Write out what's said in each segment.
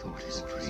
thought is free.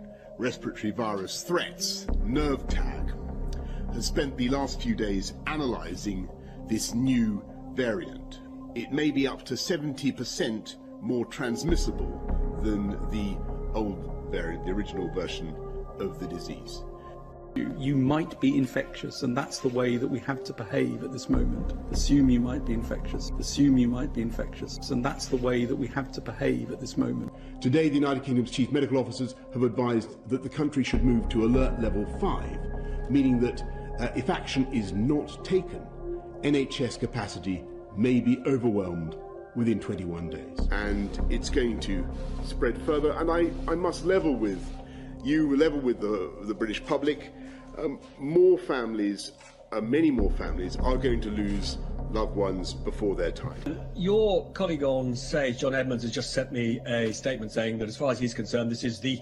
respiratory virus threats, NERVTAG, has spent the last few days analysing this new variant. It may be up to 70% more transmissible than the old variant, the original version of the disease. You, you might be infectious, and that's the way that we have to behave at this moment. Assume you might be infectious. Assume you might be infectious, and that's the way that we have to behave at this moment. Today, the United Kingdom's chief medical officers have advised that the country should move to alert level 5, meaning that uh, if action is not taken, NHS capacity may be overwhelmed within 21 days. And it's going to spread further. And I, I must level with you, level with the, the British public. Um, more families, uh, many more families, are going to lose loved ones before their time. Your colleague on Sage, John Edmunds, has just sent me a statement saying that, as far as he's concerned, this is the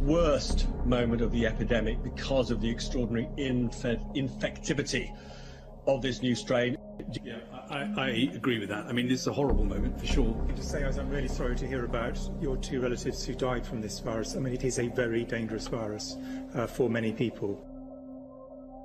worst moment of the epidemic because of the extraordinary inf- infectivity of this new strain. Yeah, I, I, agree with that. I mean, this is a horrible moment for sure. Just say, I'm really sorry to hear about your two relatives who died from this virus. I mean, it is a very dangerous virus uh, for many people.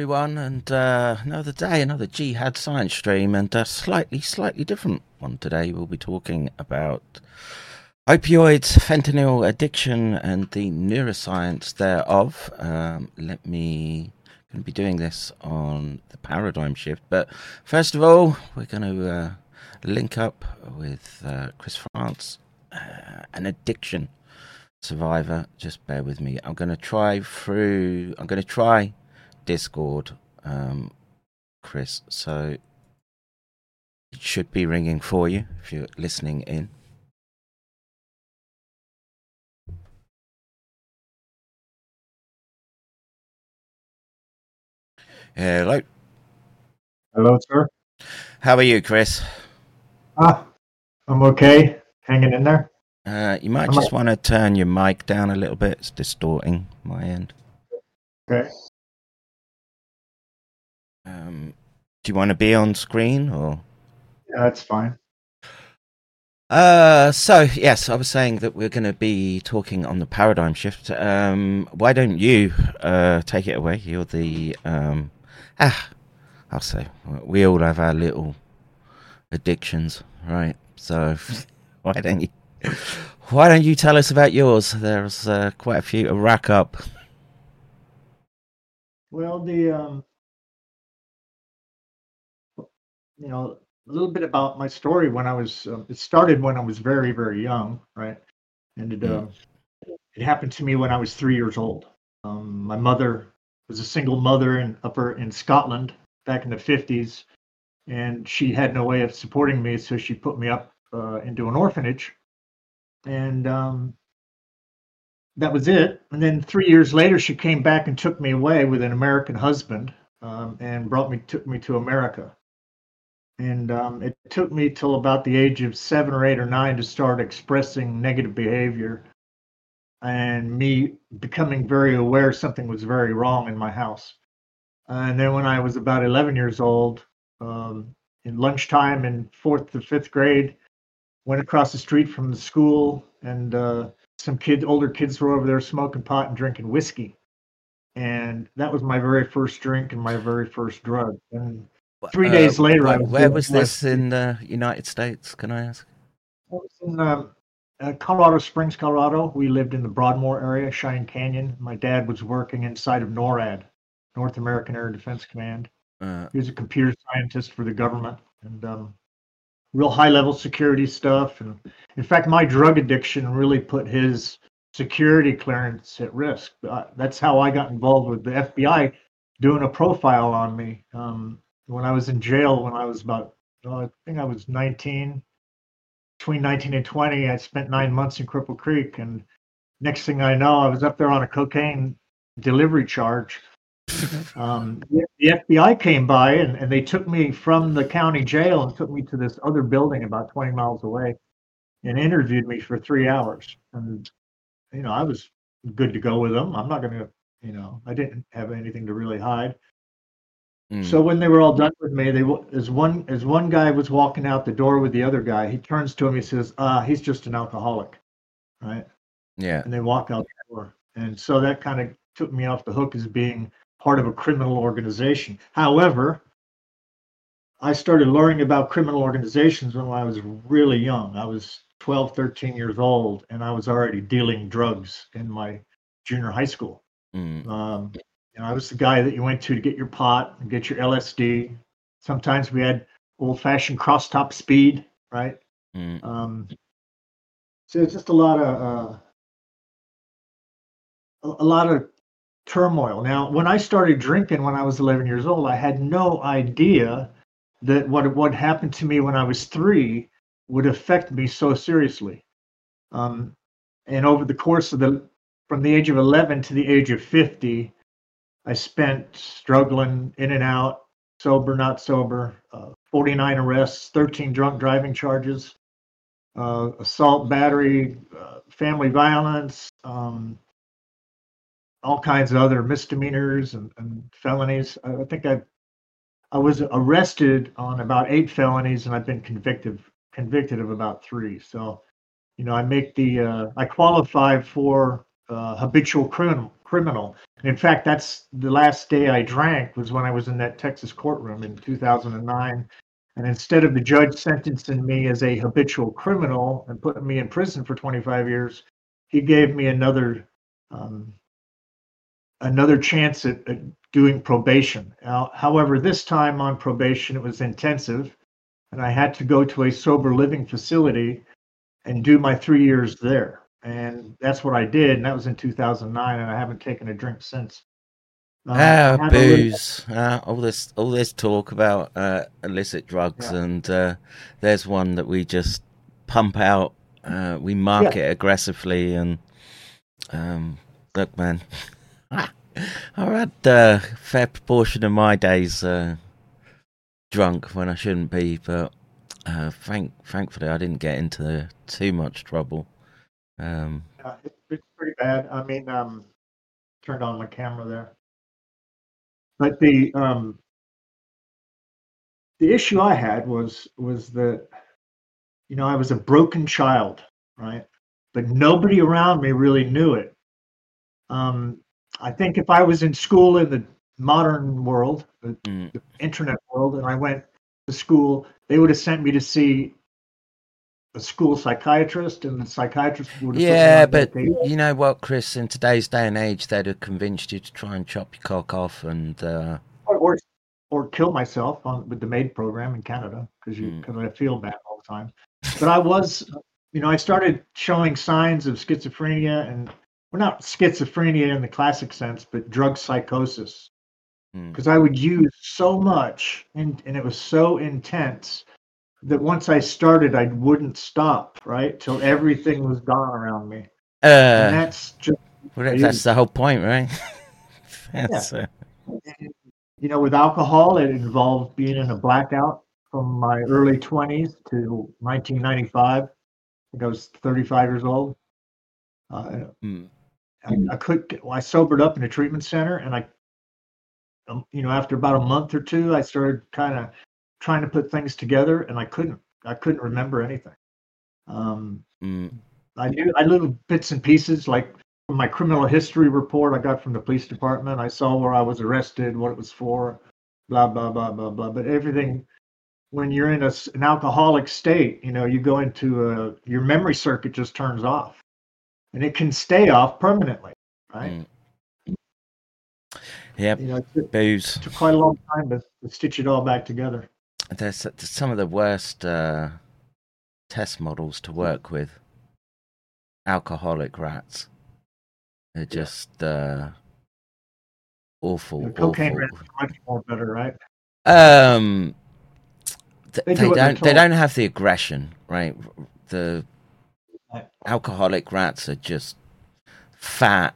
Everyone, and uh, another day, another Jihad Science stream, and a slightly, slightly different one today. We'll be talking about opioids, fentanyl addiction, and the neuroscience thereof. Um, let me going to be doing this on the paradigm shift, but first of all, we're going to uh, link up with uh, Chris France, uh, an addiction survivor just bear with me i'm going to try through i'm going to try discord um chris so it should be ringing for you if you're listening in hello Hello, sir. how are you chris Ah, I'm okay. Hanging in there. uh you might I'm just want to turn your mic down a little bit it's distorting my end Okay. Um do you want to be on screen or Yeah, that's fine. Uh, so yes, I was saying that we're going to be talking on the paradigm shift. Um, why don't you uh take it away? You're the um, ah, I'll say we all have our little addictions, right? So why don't you why don't you tell us about yours? There's uh, quite a few to rack up. Well, the um, you know, a little bit about my story when I was. Um, it started when I was very, very young, right? And it um, it happened to me when I was three years old. Um, my mother was a single mother in upper in Scotland back in the fifties, and she had no way of supporting me, so she put me up uh, into an orphanage, and um, that was it. And then three years later, she came back and took me away with an American husband um, and brought me took me to America. And um, it took me till about the age of seven or eight or nine to start expressing negative behavior, and me becoming very aware something was very wrong in my house. And then when I was about 11 years old, um, in lunchtime in fourth to fifth grade, went across the street from the school and uh, some kids, older kids were over there smoking pot and drinking whiskey. And that was my very first drink and my very first drug. And three Uh, days later, I where, was where was this in the United States? Can I ask? I was in um, uh, Colorado Springs, Colorado. We lived in the Broadmoor area, Cheyenne Canyon. My dad was working inside of NORAD, North American Air Defense Command. Uh, he was a computer scientist for the government and um, real high level security stuff. And in fact, my drug addiction really put his security clearance at risk. Uh, that's how I got involved with the FBI doing a profile on me um, when I was in jail when I was about, oh, I think I was 19. Between 19 and 20, I spent nine months in Cripple Creek. And next thing I know, I was up there on a cocaine delivery charge. um, the, the FBI came by and, and they took me from the county jail and took me to this other building about 20 miles away and interviewed me for three hours. And, you know, I was good to go with them. I'm not going to, you know, I didn't have anything to really hide. Mm, So when they were all done with me, they as one as one guy was walking out the door with the other guy, he turns to him. He says, "Ah, he's just an alcoholic," right? yeah. And they walk out the door. And so that kind of took me off the hook as being part of a criminal organization. However, I started learning about criminal organizations when I was really young. I was 12, 13 years old, and I was already dealing drugs in my junior high school. Mm, Um, you know, I was the guy that you went to to get your pot and get your LSD. Sometimes we had old-fashioned crosstop speed, right? mm, Um, so it's just a lot of uh, a, a lot of turmoil. Now, when I started drinking when I was 11 years old, I had no idea that what what happened to me when I was three would affect me so seriously. Um, and over the course of the from the age of 11 to the age of 50, I spent struggling in and out, sober, not sober, uh, 49 arrests, 13 drunk driving charges, uh, assault, battery, uh, family violence, um, all kinds of other misdemeanors and, and felonies. I, I think I I was arrested on about eight felonies, and I've been convicted convicted of about three. So, you know, I make the uh, I qualify for uh, habitual criminal criminal. And in fact, that's the last day I drank was when I was in that Texas courtroom in 2009. And instead of the judge sentencing me as a habitual criminal and putting me in prison for 25 years, he gave me another um, another chance at, at doing probation. Now, however, this time on probation, it was intensive, and I had to go to a sober living facility and do my three years there. And that's what I did, and that was in 2009, and I haven't taken a drink since. Um, Ah, had a little- booze. Uh, all this, all this talk about uh, illicit drugs, Yeah. and uh, there's one that we just pump out. Uh, we market aggressively, and um, look, man, I had uh, a fair proportion of my days uh, drunk when I shouldn't be, but uh, thank, thankfully, I didn't get into too much trouble. Um, Yeah, it, it's pretty bad. I mean, um, turned on my camera there. But the um, the issue I had was was that you know I was a broken child, right? But nobody around me really knew it. Um, I think if I was in school in the modern world, the, mm, the internet world, and I went to school, they would have sent me to see a school psychiatrist, and the psychiatrist would have Yeah, put me on but you know what, Chris? In today's day and age, they'd have convinced you to try and chop your cock off, and uh, or or, or kill myself on with the MAID program in Canada because you Mm. because I feel bad all the time. But I was, you know, I started showing signs of schizophrenia and well, not schizophrenia in the classic sense, but drug psychosis Mm. because I would use so much and and it was so intense that once I started, I wouldn't stop right till everything was gone around me, and uh, that's just well, that's the whole point, right? that's, uh, you know, with alcohol, it involved being in a blackout from my early 20s to 1995. I think I was 35 years old. Uh, mm, I, I could, well, I sobered up in a treatment center, and I, um, you know, after about a month or two, I started kind of trying to put things together, and I couldn't. I couldn't remember anything. Um, mm, I knew I little bits and pieces like from my criminal history report I got from the police department. I saw where I was arrested, what it was for, blah blah blah blah blah. But everything, when you're in a, an alcoholic state, you know, you go into a your memory circuit just turns off, and it can stay off permanently, right? mm. Yep. You know, it took, Booze. took quite a long time to, to stitch it all back together. There's some of the worst uh, test models to work with. Alcoholic rats. They're just uh, awful. The cocaine awful. rats are much more better, right? Um, th- They do don't. They don't have the aggression, right? The alcoholic rats are just fat.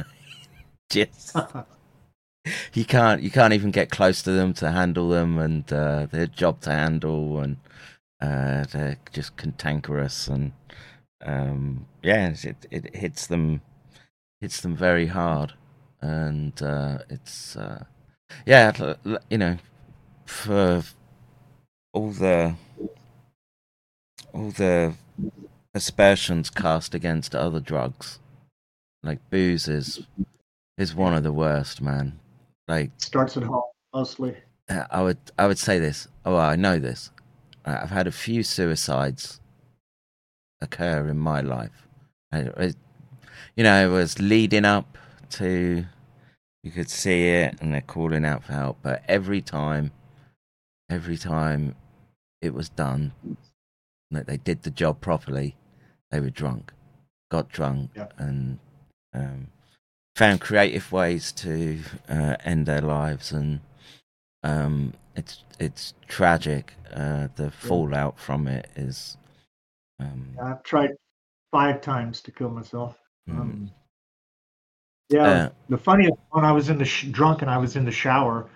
just you can't. You can't even get close to them to handle them, and uh, they're job to handle, and uh, they're just cantankerous, and um, yeah, it it hits them hits them very hard, and uh, it's. Uh, yeah, you know, for all the all the aspersions cast against other drugs, like booze is is one of the worst, man. Like Starts at home mostly. uh, I would I would say this. Oh, I know this. Uh, I've had a few suicides occur in my life. You know, it was leading up to you could see it, and they're calling out for help. But every time, every time it was done, that they did the job properly, they were drunk, got drunk, Yeah. and um, found creative ways to uh, end their lives, and um, it's it's tragic. Uh, the fallout from it is. Um, I've tried five times to kill myself. mm, Um, yeah, Uh, the funniest one, I was in the sh- drunk and I was in the shower.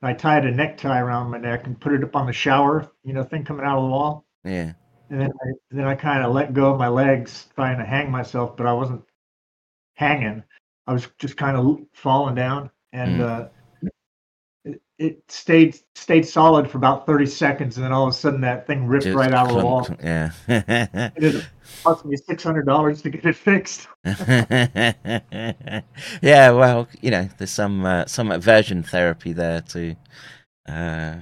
And I tied a necktie around my neck and put it up on the shower, you know, thing coming out of the wall. yeah. And then I, then I kind of let go of my legs, trying to hang myself, but I wasn't hanging. I was just kind of falling down, and Mm. uh, it, it stayed stayed solid for about thirty seconds, and then all of a sudden that thing ripped Just right out of the wall. Yeah. It cost me six hundred dollars to get it fixed. yeah, well, you know, there's some uh, some aversion therapy there too. Uh,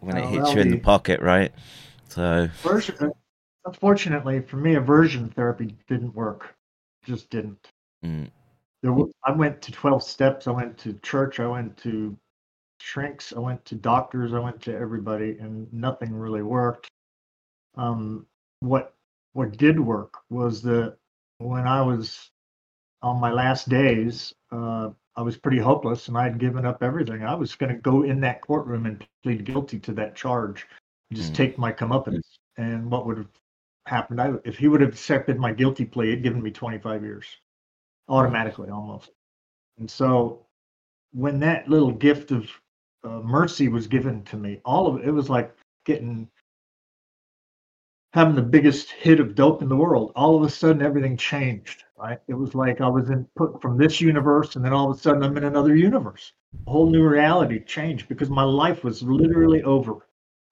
when it Oh, hits you in the the- pocket, right? So unfortunately for me, aversion therapy didn't work. Just didn't. mm, There, wa- I went to twelve steps. I went to church. I went to shrinks. I went to doctors. I went to everybody, and nothing really worked. Um, what what did work was that when I was on my last days, uh, I was pretty hopeless, and I had given up everything. I was going to go in that courtroom and plead guilty to that charge, just Mm. take my comeuppance. And what would have happened? I, if he would have accepted my guilty plea, he'd given me 25 years automatically, almost. And so, when that little gift of uh, mercy was given to me, all of it, it was like getting having the biggest hit of dope in the world. All of a sudden, everything changed. Right? It was like I was in put from this universe, and then all of a sudden, I'm in another universe. A whole new reality changed because my life was literally over.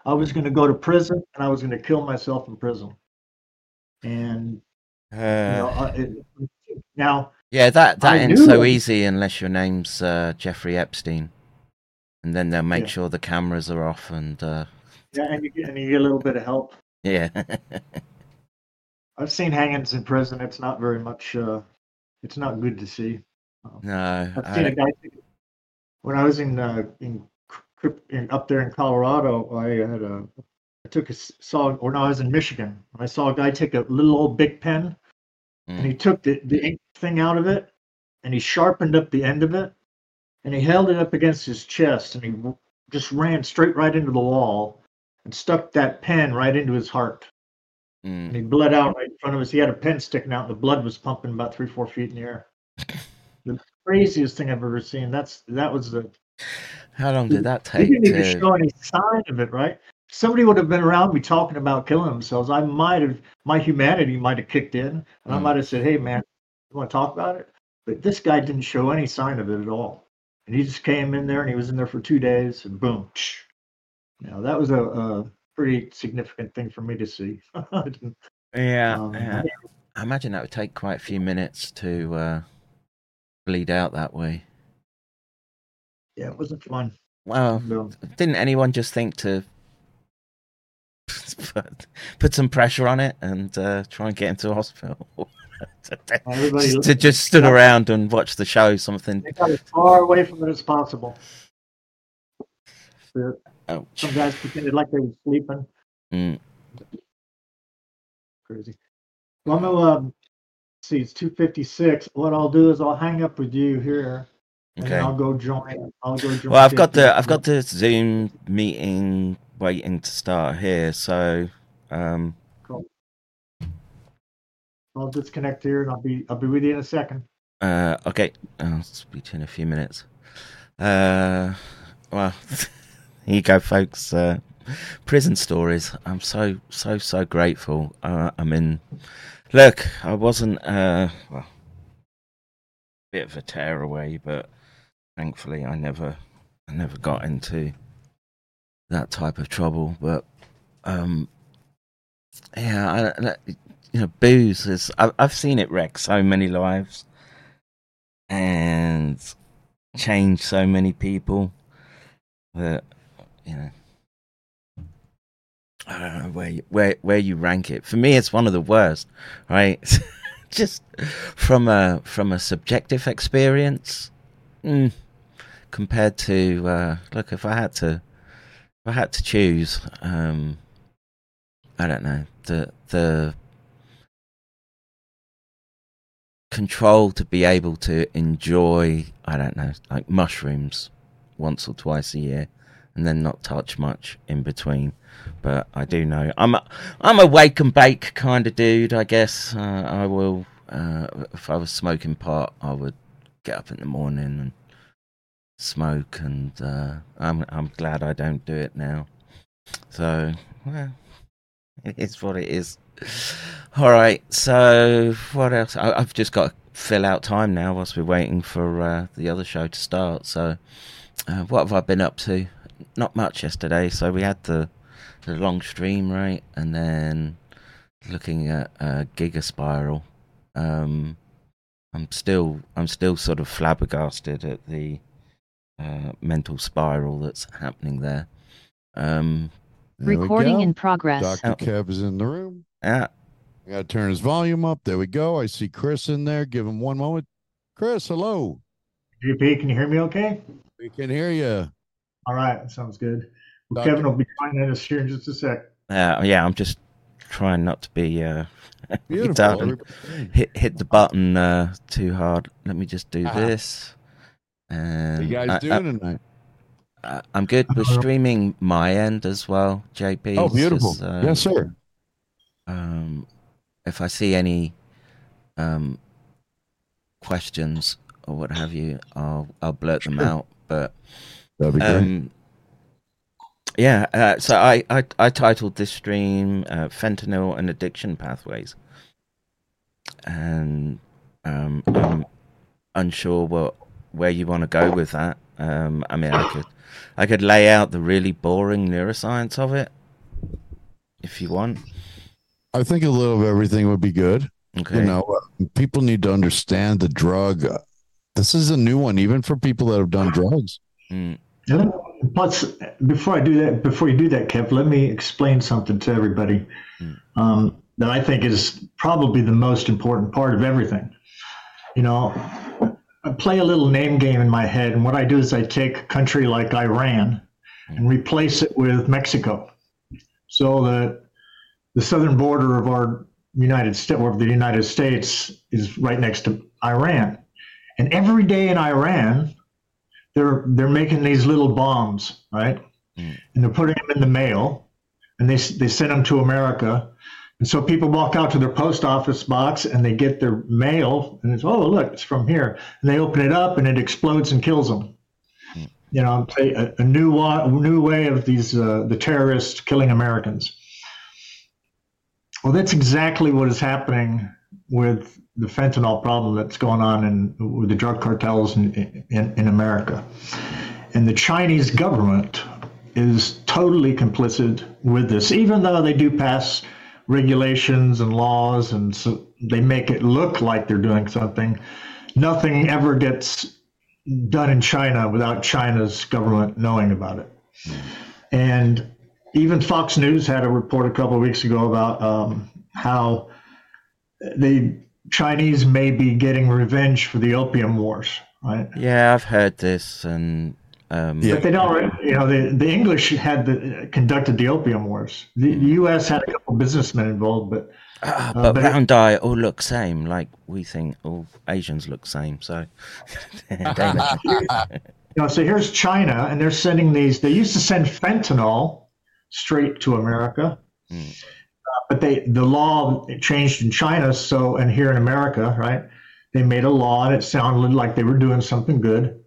I was going to go to prison, and I was going to kill myself in prison. And you know, uh, I- it, now yeah, that that I ends so easy unless your name's uh, Jeffrey Epstein, and then they'll make Yeah. sure the cameras are off and uh, yeah, and you get, and you get a little bit of help. yeah. I've seen hangings in prison. It's not very much. Uh, it's not good to see. no, I've seen I, a guy. When I was in uh, in, in up there in Colorado, I had a. I took a saw, or no, I was in Michigan. I saw a guy take a little old Bic pen, and he took the the ink thing out of it, and he sharpened up the end of it, and he held it up against his chest, and he just ran straight right into the wall, and stuck that pen right into his heart. mm, and he bled out right in front of us. He had a pen sticking out, and the blood was pumping about three, four feet in the air. The craziest thing I've ever seen. That's that was the. how long did that take? He didn't even to? show any sign of it, right? Somebody would have been around me talking about killing themselves. I might have, my humanity might have kicked in, and I Mm. might have said, "Hey, man, you want to talk about it?" But this guy didn't show any sign of it at all, and he just came in there, and he was in there for two days, and boom. Know, that was a, a pretty significant thing for me to see. Yeah, Um, yeah. I imagine that would take quite a few minutes to uh, bleed out that way. yeah, it wasn't fun. Well, No. didn't anyone just think to put, put some pressure on it and uh, try and get into a hospital? Just, just stood around and watched the show. Something. they got as far away from it as possible. Some guys pretended like they were sleeping. Mm. Crazy. Well, I'm gonna um, see. It's two fifty six. What I'll do is I'll hang up with you here, and Okay. I'll go join. I'll go join. Well, I've got the I've got the Zoom meeting waiting to start here. So, um, I'll disconnect here, and I'll be I'll be with you in a second. uh, okay, I'll speak to you in a few minutes. Uh, well, here you go, folks. Uh, prison stories. I'm so so so grateful. Uh, I mean, look, I wasn't uh, well, bit of a tearaway, but thankfully, I never I never got into that type of trouble. But um, yeah, I, I- you know, booze is. I've I've seen it wreck so many lives, and change so many people that you know. I don't know where you, where where you rank it. For me, it's one of the worst, right? Just from a from a subjective experience, mm, compared to uh, look, if I had to, I had to choose, um, I don't know the the control to be able to enjoy, I don't know, like mushrooms once or twice a year, and then not touch much in between. But I do know I'm a, I'm a wake and bake kind of dude. I guess uh, I will. Uh, if I was smoking pot, I would get up in the morning and smoke, and uh, I'm I'm glad I don't do it now. So well, it is what it is. All right. So what else? I, I've just got to fill out time now whilst we're waiting for uh, the other show to start. So uh, what have I been up to? Not much yesterday. So we had the the long stream, right, and then looking at uh, Giga Spiral. Um, I'm still I'm still sort of flabbergasted at the uh, mental spiral that's happening there. Um, There Recording in progress. Dr. Kev is in the room. Yeah. I got to turn his volume up. There we go. I see Chris in there. Give him one moment. Chris, hello. JP, can you hear me? Okay. We can hear you. All right. Sounds good. Well, Kevin will be joining us here in just a sec. Uh, yeah, I'm just trying not to be uh, Beautiful. down and Everybody- hit hit the button uh, too hard. Let me just do Ah. this. And What you guys I- doing tonight? I, I'm good. We're streaming my end as well, JP. Oh, beautiful. just, uh, yes, sir. Um, if I see any um, questions or what have you, I'll I'll blurt them out. But That'd be great. um, yeah, uh, so I, I, I titled this stream uh, "Fentanyl and Addiction Pathways," and um, I'm unsure what where you want to go with that. Um, I mean, I could I could lay out the really boring neuroscience of it if you want. I think a little of everything would be good. Okay. You know, uh, people need to understand the drug. uh, This is a new one, even for people that have done drugs. Mm. And let- Plus, before I do that, before you do that, Kev, let me explain something to everybody um, that I think is probably the most important part of everything. You know, I play a little name game in my head, and what I do is I take a country like Iran and hmm. replace it with Mexico, so that the southern border of our United States, or of the United States, is right next to Iran, and every day in Iran they're they're making these little bombs, right? Hmm. And they're putting them in the mail, and they they send them to America, and so people walk out to their post office box and they get their mail, and it's oh look, it's from here, and they open it up and it explodes and kills them. You know, a, a new wa- new way of these uh, the terrorists killing Americans. Well, that's exactly what is happening with the fentanyl problem that's going on in with the drug cartels in, in, in America. And the Chinese government is totally complicit with this, even though they do pass regulations and laws and so they make it look like they're doing something. Nothing ever gets done in China without China's government knowing about it. And even Fox News had a report a couple of weeks ago about um, how the Chinese may be getting revenge for the opium wars, right? Yeah, I've heard this, and um, But they don't, you know, the, the English had the, conducted the opium wars. The, the U.S. had a couple businessmen involved, but Ah, uh, but but it- round eye all look same, like we think all Asians look same. So, you know, so here's China, and they're sending these. They used to send fentanyl straight to America, uh, but they the law changed in China. So, and here in America, right, they made a law, and it sounded like they were doing something good.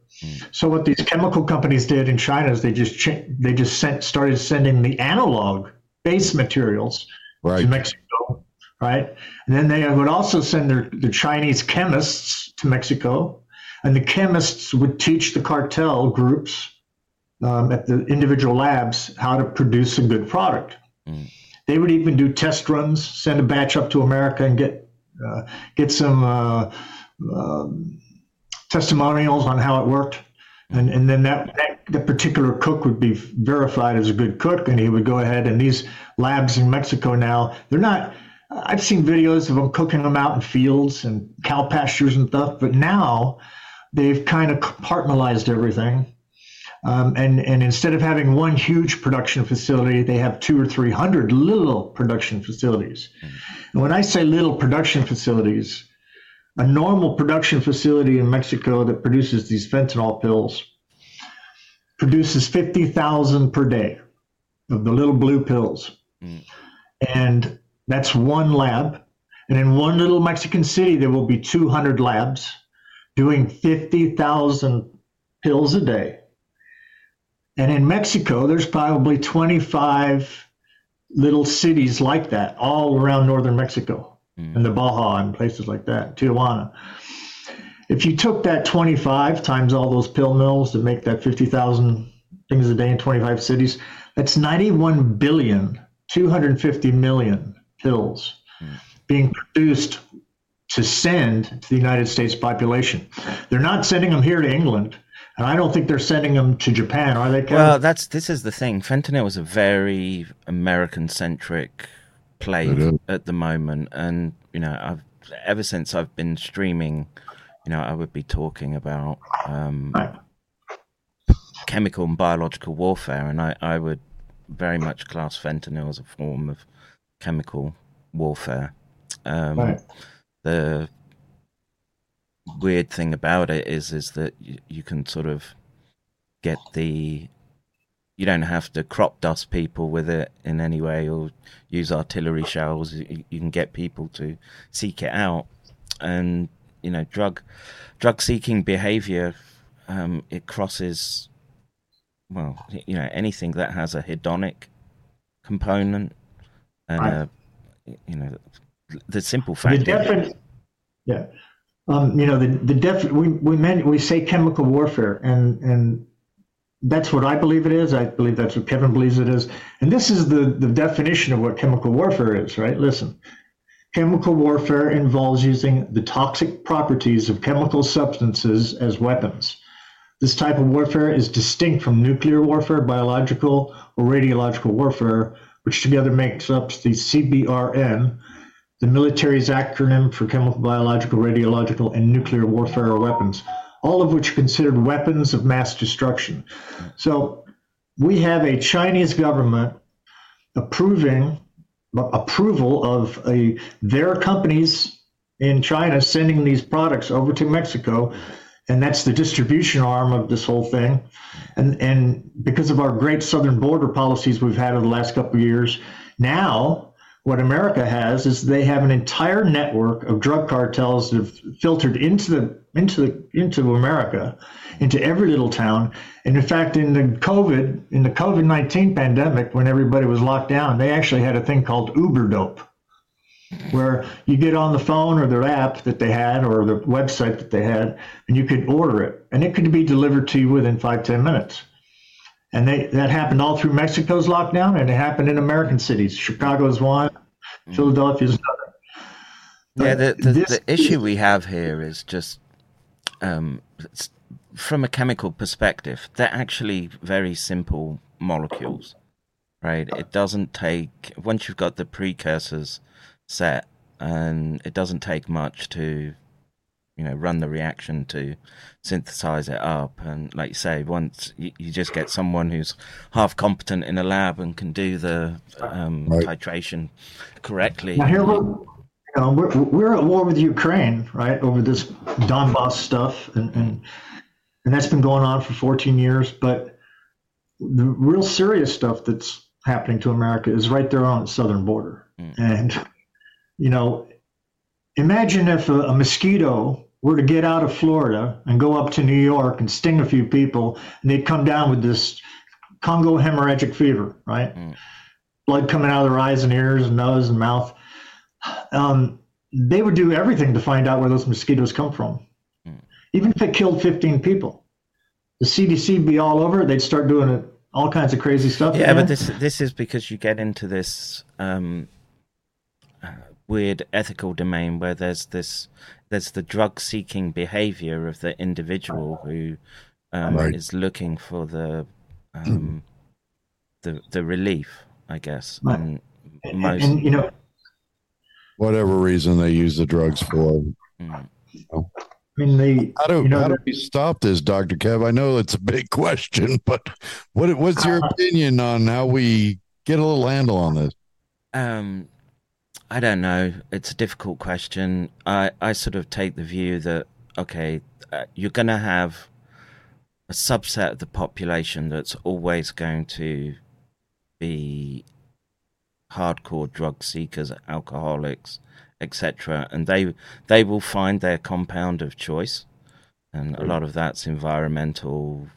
So, what these chemical companies did in China is they just they just sent started sending the analog base materials right. to Mexico, right? And then they would also send their the Chinese chemists to Mexico, and the chemists would teach the cartel groups um, at the individual labs how to produce a good product. They would even do test runs, send a batch up to America, and get uh, get some uh, um, testimonials on how it worked. And, and then that, that the particular cook would be verified as a good cook, and he would go ahead. And these labs in Mexico now, they're not. I've seen videos of them cooking them out in fields and cow pastures and stuff, but now they've kind of compartmentalized everything. Um, and, and instead of having one huge production facility, they have two or three hundred little production facilities. And when I say little production facilities, a normal production facility in Mexico that produces these fentanyl pills produces 50,000 per day of the little blue pills. Hmm. And that's one lab. And in one little Mexican city, there will be 200 labs doing 50,000 pills a day. And in Mexico, there's probably 25 little cities like that all around northern Mexico Mm. and the Baja and places like that, Tijuana. If you took that 25 times all those pill mills to make that 50,000 things a day in 25 cities, that's 91 billion, 250 million pills mm. being produced to send to the United States population. They're not sending them here to England, and I don't think they're sending them to Japan, are they? Kevin? well, that's this is the thing. Fentanyl is a very American-centric plague at the moment, and you know, I've ever since I've been streaming, you know, I would be talking about um, chemical and biological warfare, and I, I would very much class fentanyl as a form of chemical warfare. Um, Right. The weird thing about it is is that you, you can sort of get the you don't have to crop dust people with it in any way or use artillery shells you, you can get people to seek it out and you know drug drug seeking behavior um it crosses well you know anything that has a hedonic component and Right. a, you know the simple fact is- defi- yeah um, you know the the def we we meant we say chemical warfare and and that's what I believe it is. I believe that's what Kevin believes it is. And this is the the definition of what chemical warfare is, right? Listen. Chemical warfare involves using the toxic properties of chemical substances as weapons. This type of warfare is distinct from nuclear warfare, biological, or radiological warfare, which together makes up the CBRN, the military's acronym for chemical, biological, radiological, and nuclear warfare weapons, all of which are considered weapons of mass destruction. So we have a Chinese government approving approval of a their companies in China sending these products over to Mexico, and that's the distribution arm of this whole thing. And and because of our great southern border policies we've had over the last couple of years, now what America has is they have an entire network of drug cartels that have filtered into the into the into America, into every little town. And in fact, in the COVID in the COVID nineteen pandemic, when everybody was locked down, they actually had a thing called Uber dope, where you get on the phone or their app that they had or the website that they had, and you could order it, and it could be delivered to you within five ten minutes. And they, that happened all through Mexico's lockdown, and it happened in American cities. Chicago's one, mm. Philadelphia's another. Yeah, the, the, this- the issue we have here is just um, from a chemical perspective, they're actually very simple molecules, right? It doesn't take, once you've got the precursors set, and it doesn't take much to, you know, run the reaction to synthesize it up. And like you say, once you, you just get someone who's half competent in a lab and can do the um, Right. titration correctly. Now here, look, you know, we're, we're at war with Ukraine, right, over this Donbass stuff, and, and and that's been going on for 14 years. But the real serious stuff that's happening to America is right there on the southern border. Mm. And you know, imagine if a, a mosquito were to get out of Florida and go up to New York and sting a few people, and they'd come down with this Congo hemorrhagic fever, right? Mm. Blood coming out of their eyes and ears and nose and mouth um, they would do everything to find out where those mosquitoes come from. Even if it killed 15 people, the CDC would be all over it. They'd start doing it, all kinds of crazy stuff. Yeah, again. but this this is because you get into this um, uh, weird ethical domain where there's this there's the drug seeking behavior of the individual who um, Right. is looking for the um, the the relief, I guess. Right. And And- most and, you know, Whatever reason they use the drugs for. Mm. I mean, they, How do you know, how do we stop this, Doctor Kev? I know it's a big question, but what what's your opinion on how we get a little handle on this? Um, I don't know. It's a difficult question. I, I sort of take the view that okay, uh, you're going to have a subset of the population that's always going to be hardcore drug seekers, alcoholics, etc., and they they will find their compound of choice, and a lot of that's environmental,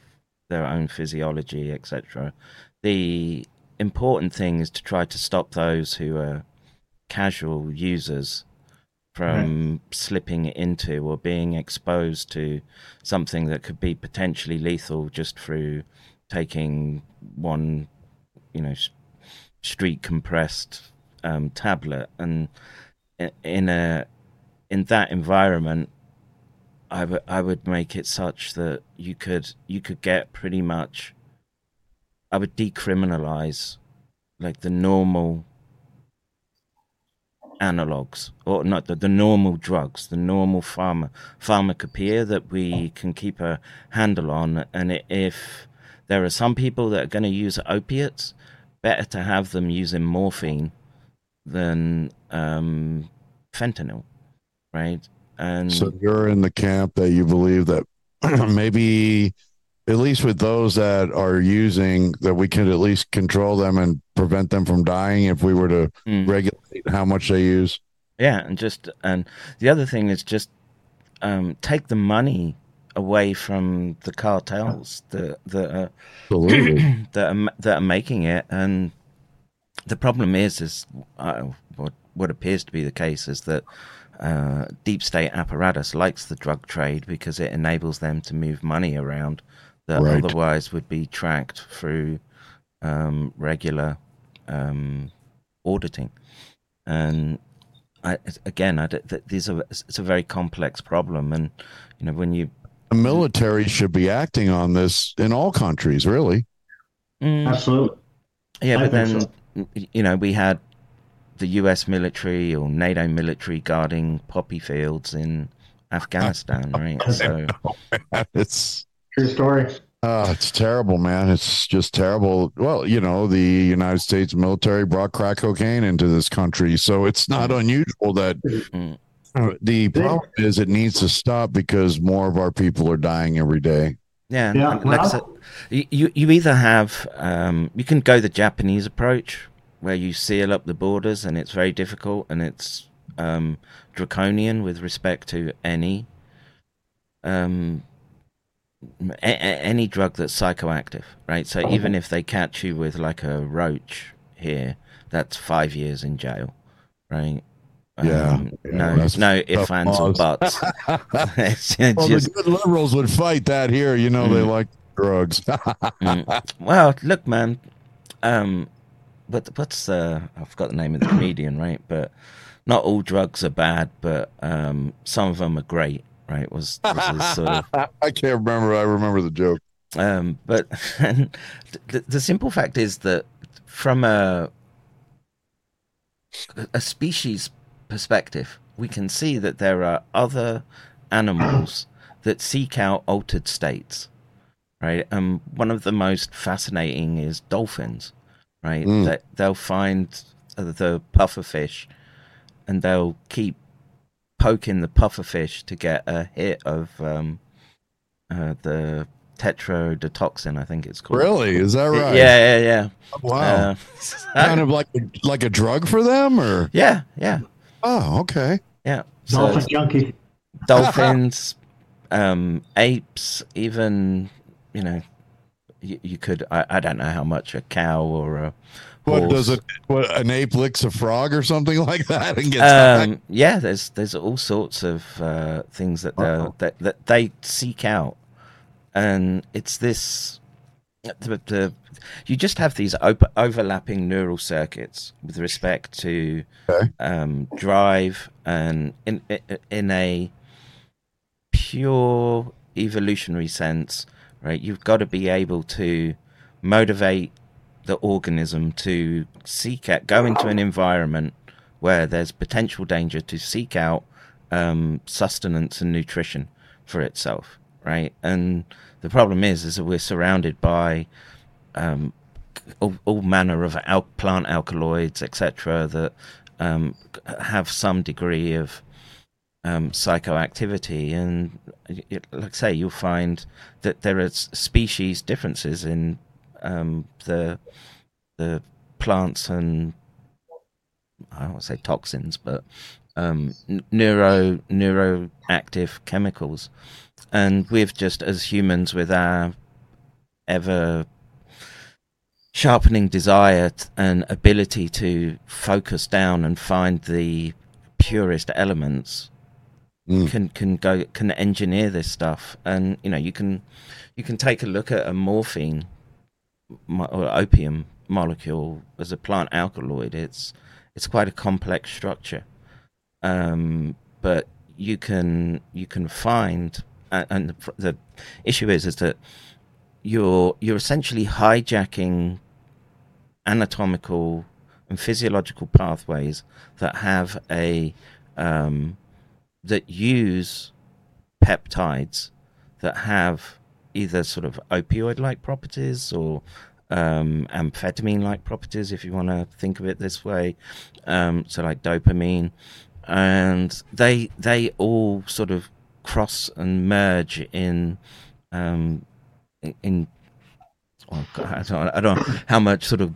their own physiology, etc. The important thing is to try to stop those who are casual users from slipping into or being exposed to something that could be potentially lethal just through taking one, you know, street compressed um, tablet. And in a in that environment, I would I would make it such that you could you could get pretty much. I would decriminalize like the normal analogs or not the, the normal drugs the normal pharma pharmacopoeia that we can keep a handle on and if there are some people that are going to use opiates better to have them using morphine than um, fentanyl right and So you're in the camp that you believe that maybe at least with those that are using that we could at least control them and prevent them from dying if we were to Mm. regulate how much they use. Yeah, and just and the other thing is just um, take the money away from the cartels that that are, that are that are making it, and the problem is is uh, what what appears to be the case is that uh, deep state apparatus likes the drug trade because it enables them to move money around that Right. otherwise would be tracked through um, regular um, auditing. And I, again, I, these are it's a very complex problem, and you know when you The military should be acting on this in all countries, really. Mm, absolutely. Yeah, I but then think y- you know we had the U.S. military or NATO military guarding poppy fields in Afghanistan, right? So it's True story. uh, it's terrible, man. It's just terrible. Well, you know, the United States military brought crack cocaine into this country, so it's not unusual that Mm. The problem is it needs to stop because more of our people are dying every day. yeah, Yeah, like well- said, you you you either have um, you can go the Japanese approach where you seal up the borders and it's very difficult and it's um, draconian with respect to any um, a- a- any drug that's psychoactive, right? So even if they catch you with like a roach here, that's five years in jail, right? Yeah, Um, yeah, no, that's no tough ifs, ands, or buts. well, just, the good liberals would fight that here. You know, they Mm. like drugs. Mm. well, look, man. Um, what what's uh, I forgot the name of the comedian, right? But not all drugs are bad, but um, some of them are great, right? Was, was sort of I can't remember. I remember the joke. Um, but the, the simple fact is that from a a species perspective, we can see that there are other animals that seek out altered states, right? And one of the most fascinating is dolphins, right? Mm. That they'll find the pufferfish, and they'll keep poking the pufferfish to get a hit of um, uh, the tetrodotoxin, I think it's called. Really? Is that right? Yeah, yeah, yeah. Wow. Uh, kind of like like a drug for them, or yeah, yeah, oh, okay. yeah. Dolphin junkie. dolphins, um, apes, even you know, you, you could. I, I don't know how much a cow or a What does it? What an ape licks a frog or something like that and gets back? Um, yeah, there's there's all sorts of uh, things that they that that they seek out, and it's this. The, the, you just have these op- overlapping neural circuits with respect to um, drive and in in- in a pure evolutionary sense, right? You've got to be able to motivate the organism to seek out, go into an environment where there's potential danger to seek out um, sustenance and nutrition for itself, right? And the problem is, is that we're surrounded by um, all, all manner of al- plant alkaloids, etc., that um, have some degree of um, psychoactivity, and like I say, you'll find that there are species differences in um, the the plants and I don't want to say toxins, but um, neuro neuroactive chemicals, and we've just as humans with our ever sharpening desire and ability to focus down and find the purest elements can can go can engineer this stuff. And you know you can you can take a look at a morphine or opium molecule as a plant alkaloid. It's it's quite a complex structure. Um but you can you can find and, the, issue is is that you're you're essentially hijacking anatomical and physiological pathways that have a um, that use peptides that have either sort of opioid-like properties or um, amphetamine-like properties, if you want to think of it this way. Um, so, like dopamine, and they they all sort of cross and merge in um, in- well, I don't, I don't know how much sort of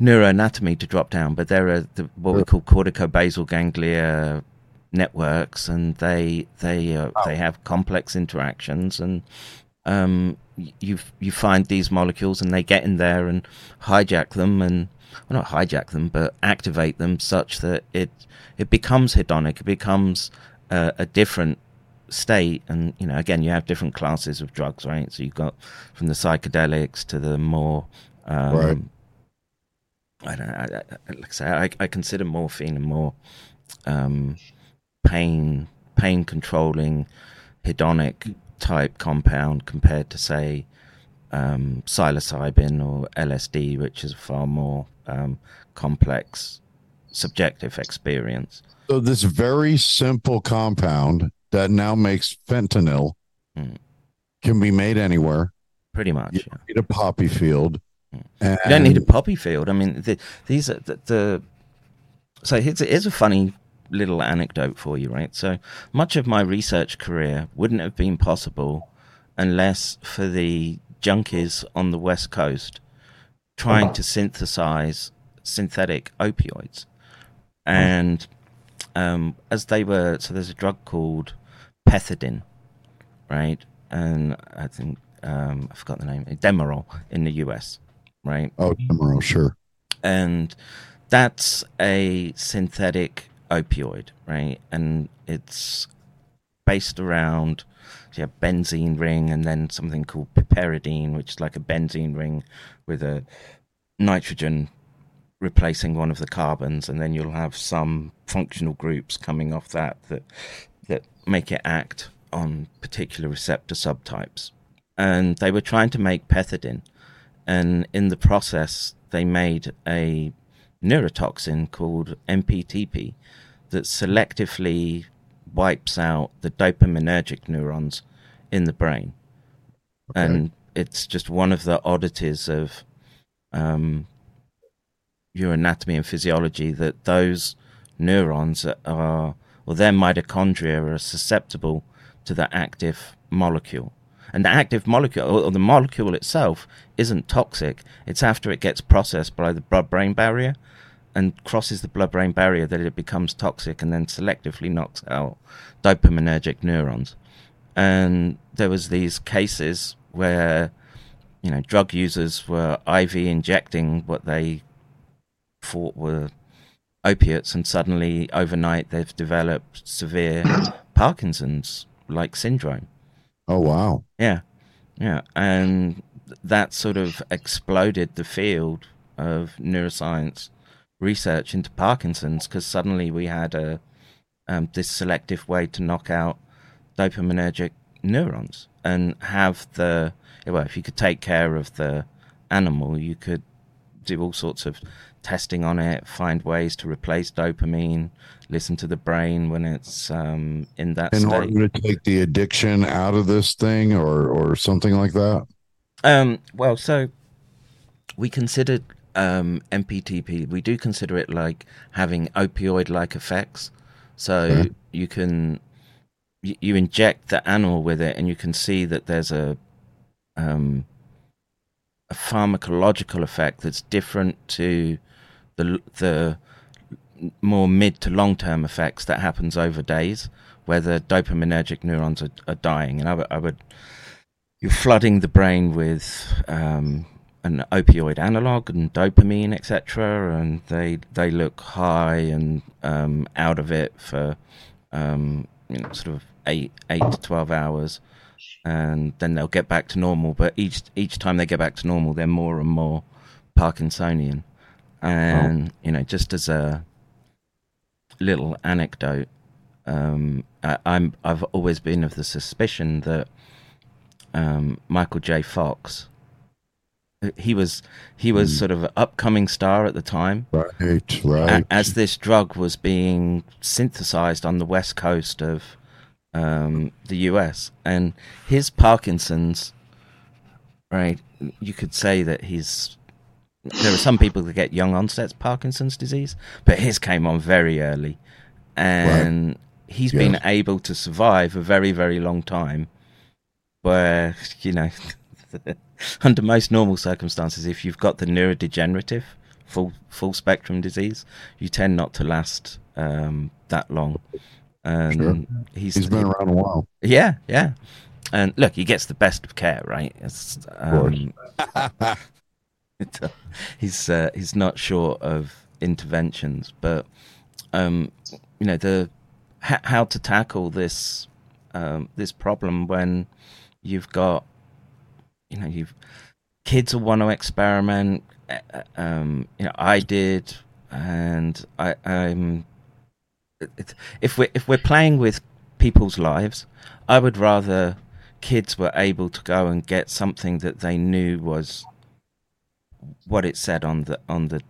neuroanatomy to drop down, but there are the, what we call corticobasal ganglia networks, and they they uh, they have complex interactions, and um, you you find these molecules, and they get in there and hijack them, and well, not hijack them, but activate them such that it it becomes hedonic, it becomes uh, a different state and you know again you have different classes of drugs right so you've got from the psychedelics to the more um Right. i don't know I, I, like I say I, I consider morphine a more um pain pain controlling hedonic type compound compared to say um psilocybin or lsd which is a far more um complex subjective experience So this very simple compound that now makes fentanyl hmm. can be made anywhere. pretty much You don't need a poppy field. And You don't need a poppy field. I mean, the, these are the, the. So here's a, here's a funny little anecdote for you, right? So much of my research career wouldn't have been possible unless for the junkies on the west coast trying uh-huh. to synthesize synthetic opioids, and um, as they were, so there's a drug called pethidine, right? And I think um, I forgot the name, Demerol in the US, right? Oh, Demerol, sure. And that's a synthetic opioid, right? And it's based around yeah, benzene ring and then something called piperidine, which is like a benzene ring with a nitrogen replacing one of the carbons, and then you'll have some functional groups coming off that that that make it act on particular receptor subtypes. And they were trying to make pethidine, and in the process, they made a neurotoxin called MPTP that selectively wipes out the dopaminergic neurons in the brain. Okay. And it's just one of the oddities of um, your anatomy and physiology that those neurons are, or their mitochondria are susceptible to the active molecule. And the active molecule, or the molecule itself, isn't toxic. It's after it gets processed by the blood brain barrier and crosses the blood brain barrier that it becomes toxic and then selectively knocks out dopaminergic neurons. And there was these cases where, you know, drug users were IV injecting what they thought were opiates, and suddenly overnight they've developed severe Parkinson's like syndrome. Oh wow! Yeah, yeah, and that sort of exploded the field of neuroscience research into Parkinson's because suddenly we had a um, this selective way to knock out dopaminergic neurons and have the well, if you could take care of the animal, you could do all sorts of testing on it, find ways to replace dopamine, listen to the brain when it's um, in that in state. order to take the addiction out of this thing, or or something like that. Um, well, so we considered um, MPTP. We do consider it like having opioid-like effects. So you can you, you, inject the animal with it, and you can see that there's a um, a pharmacological effect that's different to the the more mid to long term effects that happens over days, where the dopaminergic neurons are, are dying. And I, w- I would you're flooding the brain with um, an opioid analog and dopamine, etc., and they they look high and um, out of it for um, you know sort of eight eight to twelve hours, and then they'll get back to normal. But each each time they get back to normal, they're more and more Parkinsonian. And oh. you know, just as a little anecdote, um, I, am I've always been of the suspicion that um, Michael J. Fox, he was he was mm. sort of an upcoming star at the time, right? Right. As this drug was being synthesized on the west coast of um, the U.S. and his Parkinson's, right? You could say that he's there are some people that get young onset Parkinson's disease, but his came on very early, and right. he's yes. been able to survive a very very long time. Where you know, under most normal circumstances, if you've got the neurodegenerative full full spectrum disease, you tend not to last um, that long. And sure. he's, he's been around a while. Yeah, yeah. And look, he gets the best of care, right? Um, he's uh, he's not short of interventions, but um, you know the ha- how to tackle this um, this problem when you've got you know you've kids will want to experiment. Uh, uh, um, you know, I did, and I, I'm. If we if we're playing with people's lives, I would rather kids were able to go and get something that they knew was what it said on the on the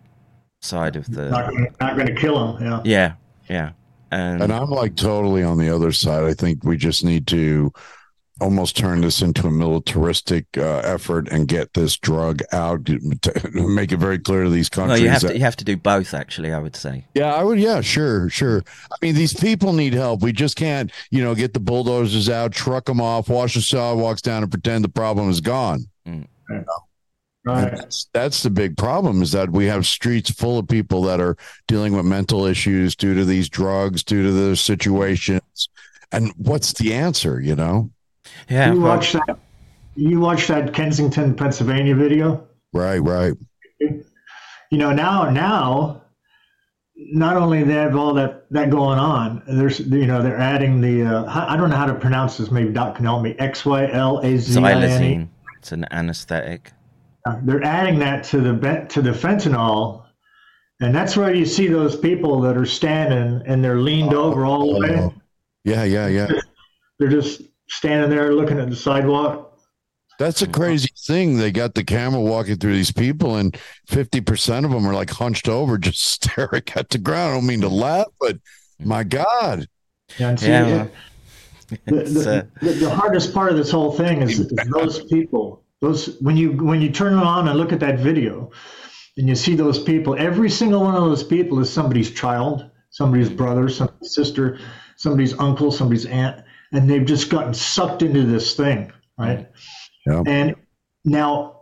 side of the not, not going to kill him. Yeah. Yeah. Yeah. And, and I'm like totally on the other side. I think we just need to almost turn this into a militaristic uh, effort and get this drug out to make it very clear to these countries. Well, you have that, to you have to do both. Actually, I would say. Yeah, I would. Yeah, sure, sure. I mean, these people need help. We just can't, you know, get the bulldozers out, truck them off, wash the sidewalks down, and pretend the problem is gone. Mm. You know? Right. That's, that's the big problem is that we have streets full of people that are dealing with mental issues due to these drugs, due to the situations. And what's the answer, you know? Yeah. You watch that you watch that Kensington, Pennsylvania video? Right, right. You know, now now not only they have all that that going on, there's you know they're adding the uh, I don't know how to pronounce this. Maybe Doc can help me. X Y L A Z I N E. It's an anesthetic they're adding that to the to the fentanyl, and that's where you see those people that are standing and they're leaned oh, over all the oh, way. Yeah, yeah, yeah. They're just standing there looking at the sidewalk. That's a crazy thing. They got the camera walking through these people, and fifty percent of them are like hunched over, just staring at the ground. I don't mean to laugh, but My God. Yeah, and see, Yeah, it- the, the, uh, the, the hardest part of this whole thing is, is those people. Those when you when you turn it on and look at that video, and you see those people. Every single one of those people is somebody's child, somebody's brother, somebody's sister, somebody's uncle, somebody's aunt, and they've just gotten sucked into this thing, right? Yeah. And now,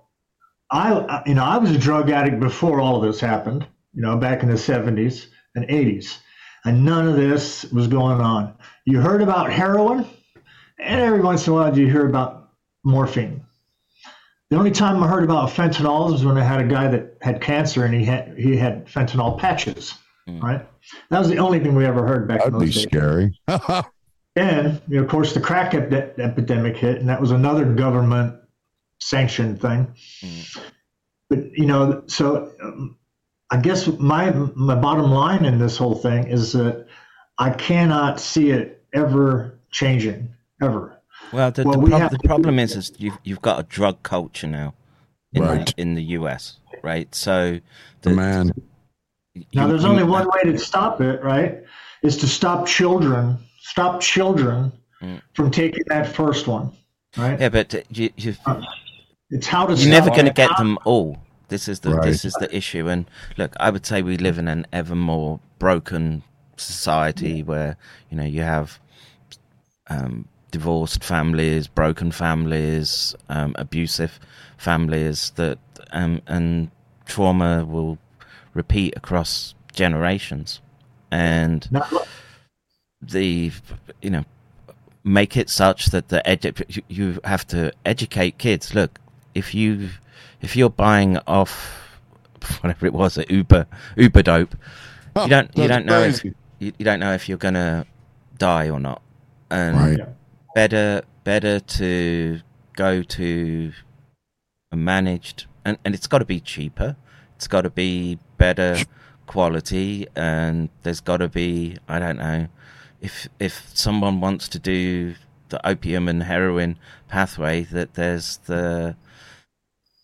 I you know I was a drug addict before all of this happened. You know, back in the '70s and '80s, and none of this was going on. You heard about heroin, and every once in a while you hear about morphine. The only time I heard about fentanyl was when I had a guy that had cancer and he had he had fentanyl patches. Right, that was the only thing we ever heard back in That'd be those days. scary. And you know, of course, the crack ep- epidemic hit, and that was another government sanctioned thing. But you know, so um, I guess my my bottom line in this whole thing is that I cannot see it ever changing ever. Well, the, Well, the, we prob- have the problem is, is you've you've got a drug culture now in Right. the, in the US, right? So The man. Now, there's you- only one way to stop it, right? Is to stop children, stop children from taking that first one, right? Yeah, but uh, you, you It's how to. you're never going to it. get them all. This is the Right. this is the issue. And look, I would say we live in an ever more broken society where you know you have um, divorced families, broken families, um, abusive families that um, and trauma will repeat across generations, and the you know make it such that the edu- you- have to educate kids. Look if you if you're buying off whatever it was uber uber dope you don't you don't know if, you, you don't know if you're gonna die or not. And Right. Better better to go to a managed and, and it's got to be cheaper. It's got to be better quality and there's got to be i don't know if if someone wants to do the opium and heroin pathway that there's the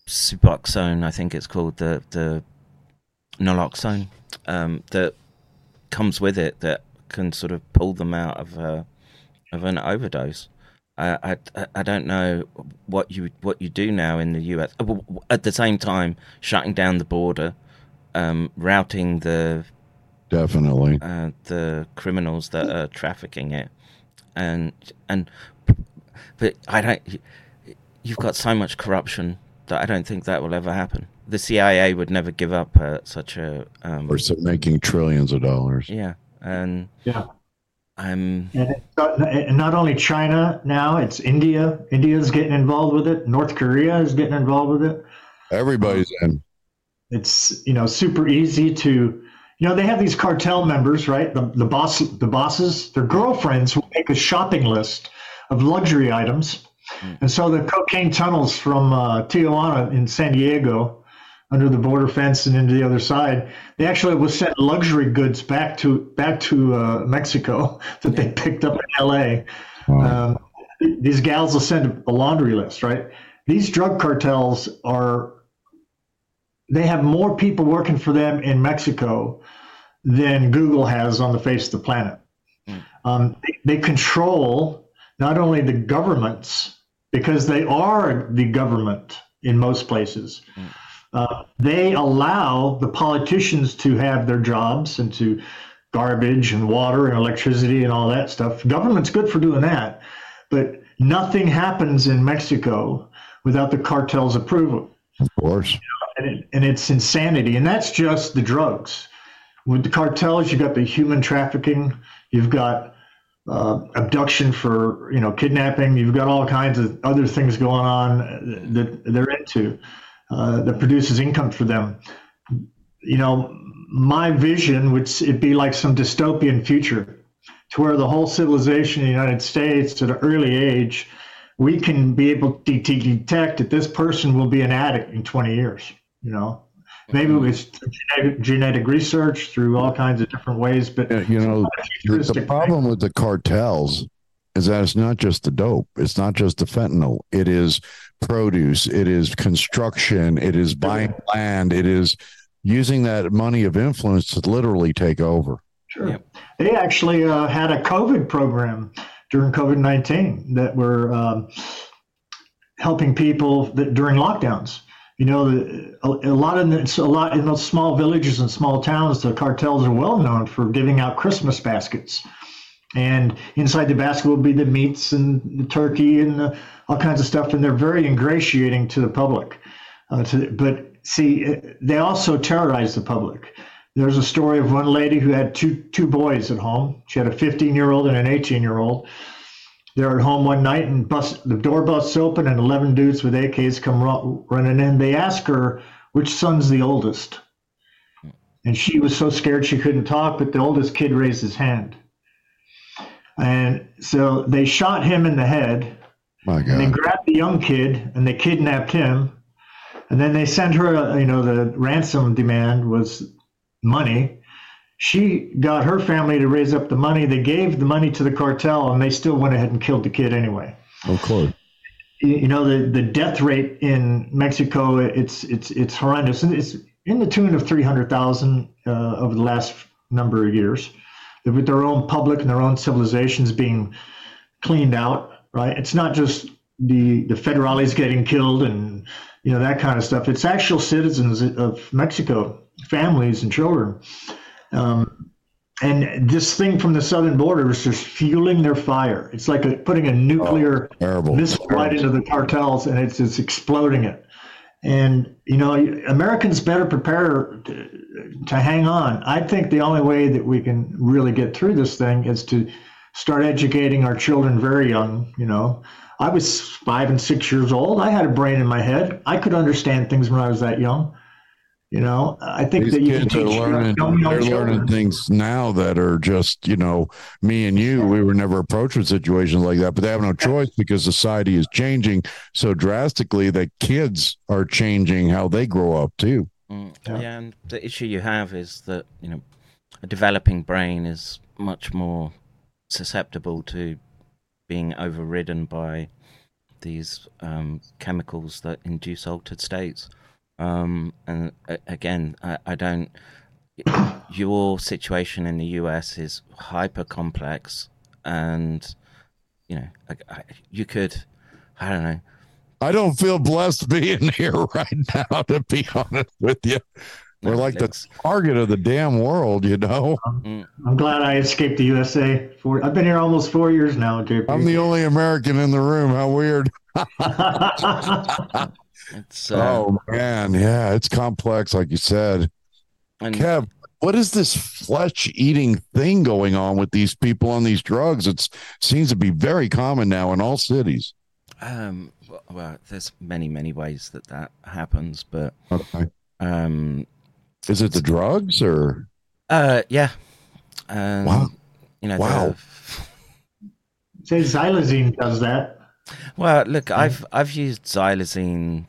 suboxone i think it's called the the naloxone um, that comes with it that can sort of pull them out of a, of an overdose. I, I I don't know what you what you do now in the US. W- w- At the same time, shutting down the border, um, routing the Definitely. uh, the criminals that are trafficking it, and and but I don't. You've got so much corruption that I don't think that will ever happen. The CIA would never give up uh, such a um, Or so making trillions of dollars. yeah, and Yeah. I'm And, not, not only China now, it's India. India's getting involved with it. North Korea is getting involved with it. Everybody's in. It's you know super easy to, you know, they have these cartel members, right? The the boss, the bosses, their girlfriends will make a shopping list of luxury items, and so the cocaine tunnels from uh, Tijuana in San Diego, under the border fence and into the other side, they actually will send luxury goods back to back to uh, Mexico that they picked up in L.A. Um, these gals will send a laundry list, right? These drug cartels are they have more people working for them in Mexico than Google has on the face of the planet. Um, they, they control not only the governments because they are the government in most places. Uh, they allow the politicians to have their jobs and to garbage and water and electricity and all that stuff. Government's good for doing that, but nothing happens in Mexico without the cartel's approval Of course. and, it, and it's insanity. And that's just the drugs. With the cartels, you've got the human trafficking, you've got uh, abduction for you know kidnapping, you've got all kinds of other things going on that they're into uh, that produces income for them. You know, my vision would it be like some dystopian future, to where the whole civilization in the United States at an early age, we can be able to detect that this person will be an addict in 20 years. You know, maybe it's through genetic, genetic research through all kinds of different ways, but Yeah, You know, the, the problem with the cartels is that it's not just the dope, it's not just the fentanyl, it is produce, it is construction, it is buying land, it is using that money of influence to literally take over. Sure. Yep. They actually uh, had a COVID program during COVID 19 that were um, helping people that, during lockdowns. You know, a, a lot of a lot in those small villages and small towns, the cartels are well known for giving out Christmas baskets. And inside the basket will be the meats and the turkey and the, all kinds of stuff, and they're very ingratiating to the public. Uh, to, but see, they also terrorize the public. There's a story of one lady who had two two boys at home. She had a 15 year old and an 18 year old. They're at home one night and bust, the door busts open and 11 dudes with AKs come running in. They ask her which son's the oldest. And she was so scared she couldn't talk, but the oldest kid raised his hand. And so they shot him in the head. My God. And they grabbed the young kid and they kidnapped him. And then they sent her, a, you know, the ransom demand was money. She got her family to raise up the money. They gave the money to the cartel, and they still went ahead and killed the kid anyway. Of course. You know the, the death rate in Mexico it's it's it's horrendous, and it's in the tune of three hundred thousand uh, over the last number of years, with their own public and their own civilizations being cleaned out. Right? It's not just the the federales getting killed and you know that kind of stuff. It's actual citizens of Mexico families and children. Um, and this thing from the southern border is just fueling their fire. It's like a, putting a nuclear oh, missile right into the cartels, and it's it's exploding it. And you know, Americans better prepare to, to hang on. I think the only way that we can really get through this thing is to start educating our children very young. You know, I was five and six years old. I had a brain in my head. I could understand things when I was that young. You know, I think These that you kids are learning, they're learning things now that are just, you know, me and you, we were never approached with situations like that, but they have no choice because society is changing so drastically that kids are changing how they grow up too. Mm, yeah. yeah, and the issue you have is that, you know, a developing brain is much more susceptible to being overridden by these um, chemicals that induce altered states. Um, and uh, again, I, I, don't. Your situation in the US is hyper complex, and you know, I, I, you could, I don't know. I don't feel blessed being here right now, to be honest with you. We're like the target of the damn world, you know. I'm, I'm glad I escaped the USA. For I've been here almost four years now, JP. I'm the only American in the room. How weird. It's uh, oh man, yeah, it's complex, like you said. And Kev, what is this flesh eating thing going on with these people on these drugs? It seems to be very common now in all cities. Um, well, there's many, many ways that that happens, but okay. Um, is it the drugs or? Uh, yeah. Um, wow. You know, wow. Say xylazine does that. Well, look, I've I've used xylazine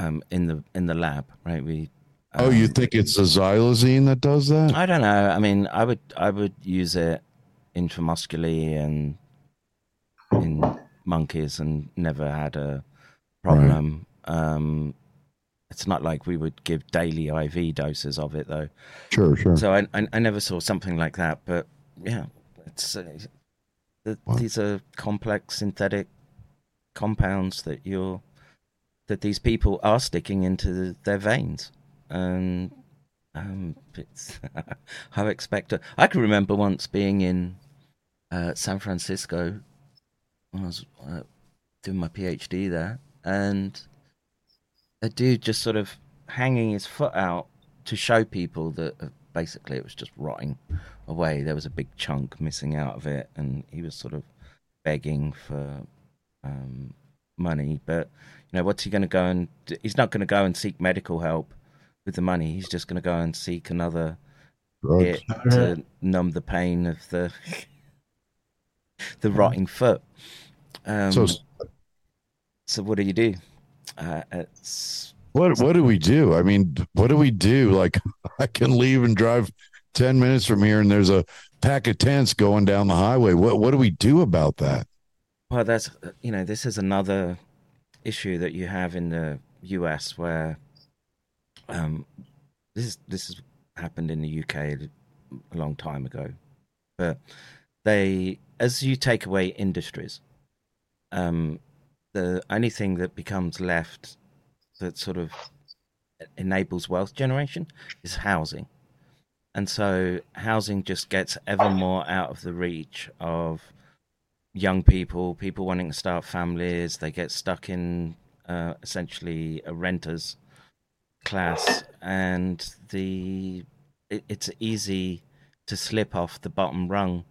um, in the in the lab, right? We. Um, oh, you um, think it's the xylazine that does that? I don't know. I mean, I would I would use it intramuscularly and in monkeys and never had a problem. Right. Um, it's not like we would give daily IV doses of it, though. Sure, sure. So I, I, I never saw something like that, but yeah, it's uh, the, these are complex synthetic compounds that you're that these people are sticking into their veins, and um, it's I expect. A, I can remember once being in uh, San Francisco when I was uh, doing my PhD there, and a dude just sort of hanging his foot out to show people that uh, basically it was just rotting away. There was a big chunk missing out of it, and he was sort of begging for um, money, but you know, what's he going to go and? He's not going to go and seek medical help with the money. He's just going to go and seek another to numb the pain of the the rotting foot. Um, so, so what do you do? Uh, it's what what do we do? I mean, what do we do? Like, I can leave and drive ten minutes from here, and there's a pack of tents going down the highway. What what do we do about that? Well, that's you know, this is another issue that you have in the US where um, this is, this has happened in the UK a long time ago, but they, as you take away industries, um, the only thing that becomes left that sort of enables wealth generation is housing. And so housing just gets ever more out of the reach of young people, people wanting to start families. They get stuck in uh, essentially a renter's class, and the it, it's easy to slip off the bottom rung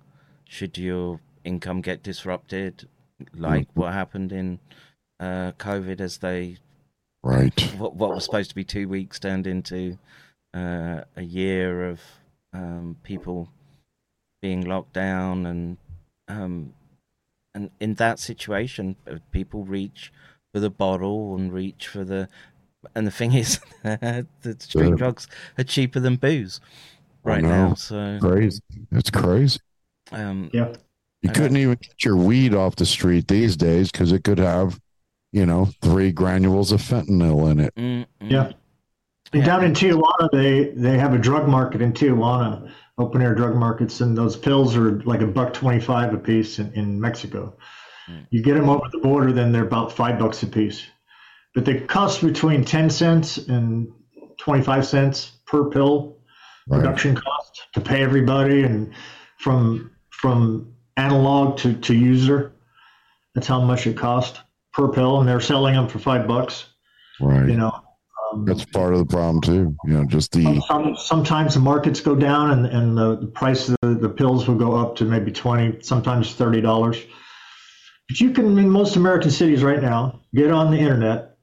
should your income get disrupted, like mm. what happened in uh, COVID as they right what, what was supposed to be two weeks turned into uh, a year of um, people being locked down and um, and in that situation uh, people reach for the bottle and reach for the and the thing is the street drugs are cheaper than booze right now so crazy. It's crazy. Um yeah. You couldn't even get your weed off the street these days because it could have you know three granules of fentanyl in it. Mm. Yeah and down in Tijuana, they they have a drug market in Tijuana, open air drug markets, and those pills are like a buck twenty five a piece in, in Mexico. Mm. You get them over the border, then they're about five bucks a piece, but they cost between ten cents and twenty five cents per pill right. production cost to pay everybody, and from from analog to, to user, that's how much it cost per pill, and they're selling them for five bucks. Right. You know, um, That's part of the problem too. You know, just the some, sometimes the markets go down and, and the, the price of the, the pills will go up to maybe twenty, sometimes thirty dollars. But you can in most American cities right now get on the internet,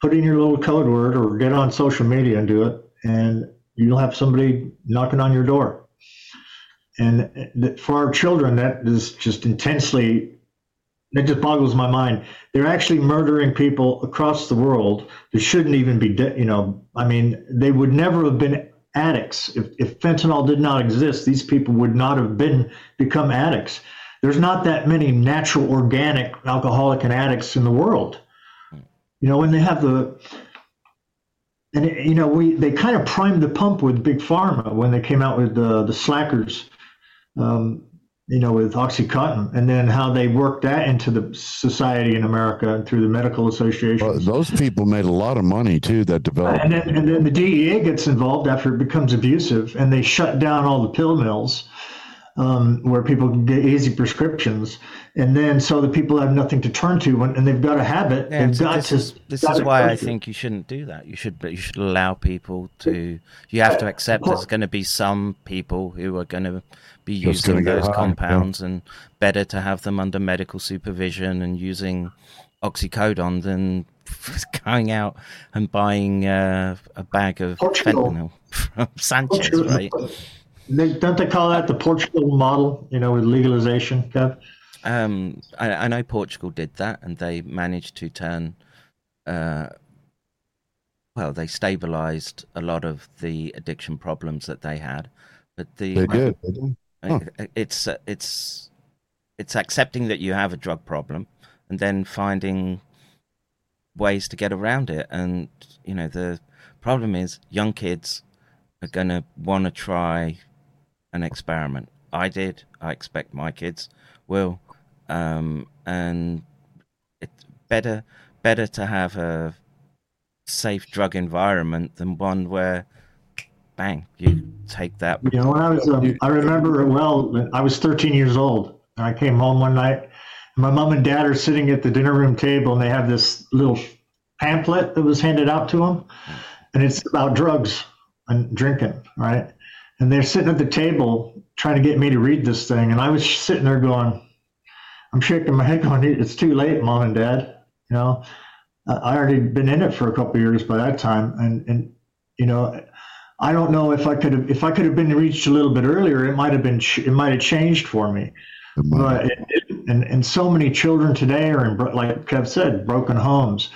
put in your little code word, or get on social media and do it, and you'll have somebody knocking on your door. And for our children, that is just intensely that just boggles my mind. They're actually murdering people across the world that shouldn't even be, de- you know, I mean, they would never have been addicts if, if fentanyl did not exist. These people would not have been become addicts. There's not that many natural, organic alcoholic and addicts in the world. You know, when they have the, and it, you know, we they kind of primed the pump with big pharma when they came out with the the Sacklers. Um, you know, with OxyContin, and then how they worked that into the society in America and through the medical association. Well, those people made a lot of money too that developed. And then, and then the DEA gets involved after it becomes abusive, and they shut down all the pill mills um, where people can get easy prescriptions, and then so the people have nothing to turn to, when, and they've got a habit. Yeah, they've so got this to. is this is why I think you shouldn't do that. You should, you should allow people to. You have to accept there's going to be some people who are going to be Just using those high, compounds, and better to have them under medical supervision and using oxycodone than going out and buying uh, a bag of Portugal. fentanyl from Sanchez, Portugal. right? They, don't they call that the Portugal model? You know, with legalization, Kev. Um, I, I know Portugal did that, and they managed to turn. Uh, well, they stabilized a lot of the addiction problems that they had, but the They did. They did. Huh. it's uh, it's it's accepting that you have a drug problem, and then finding ways to get around it. And you know, the problem is young kids are going to want to try an experiment. I did. I expect my kids will. Um, and it's better better to have a safe drug environment than one where, bang, you take that. You know, I was, um, I remember it well. I was 13 years old, and I came home one night. My mom and dad are sitting at the dinner room table, and they have this little pamphlet that was handed out to them, and it's about drugs and drinking, right? And they're sitting at the table trying to get me to read this thing, and I was sitting there going, I'm shaking my head, going, "It's too late, mom and dad." You know, I already been in it for a couple of years by that time, and and you know, I don't know if I could have if I could have been reached a little bit earlier, it might have been it might have changed for me. But it, it, and and so many children today are in like Kev said, broken homes.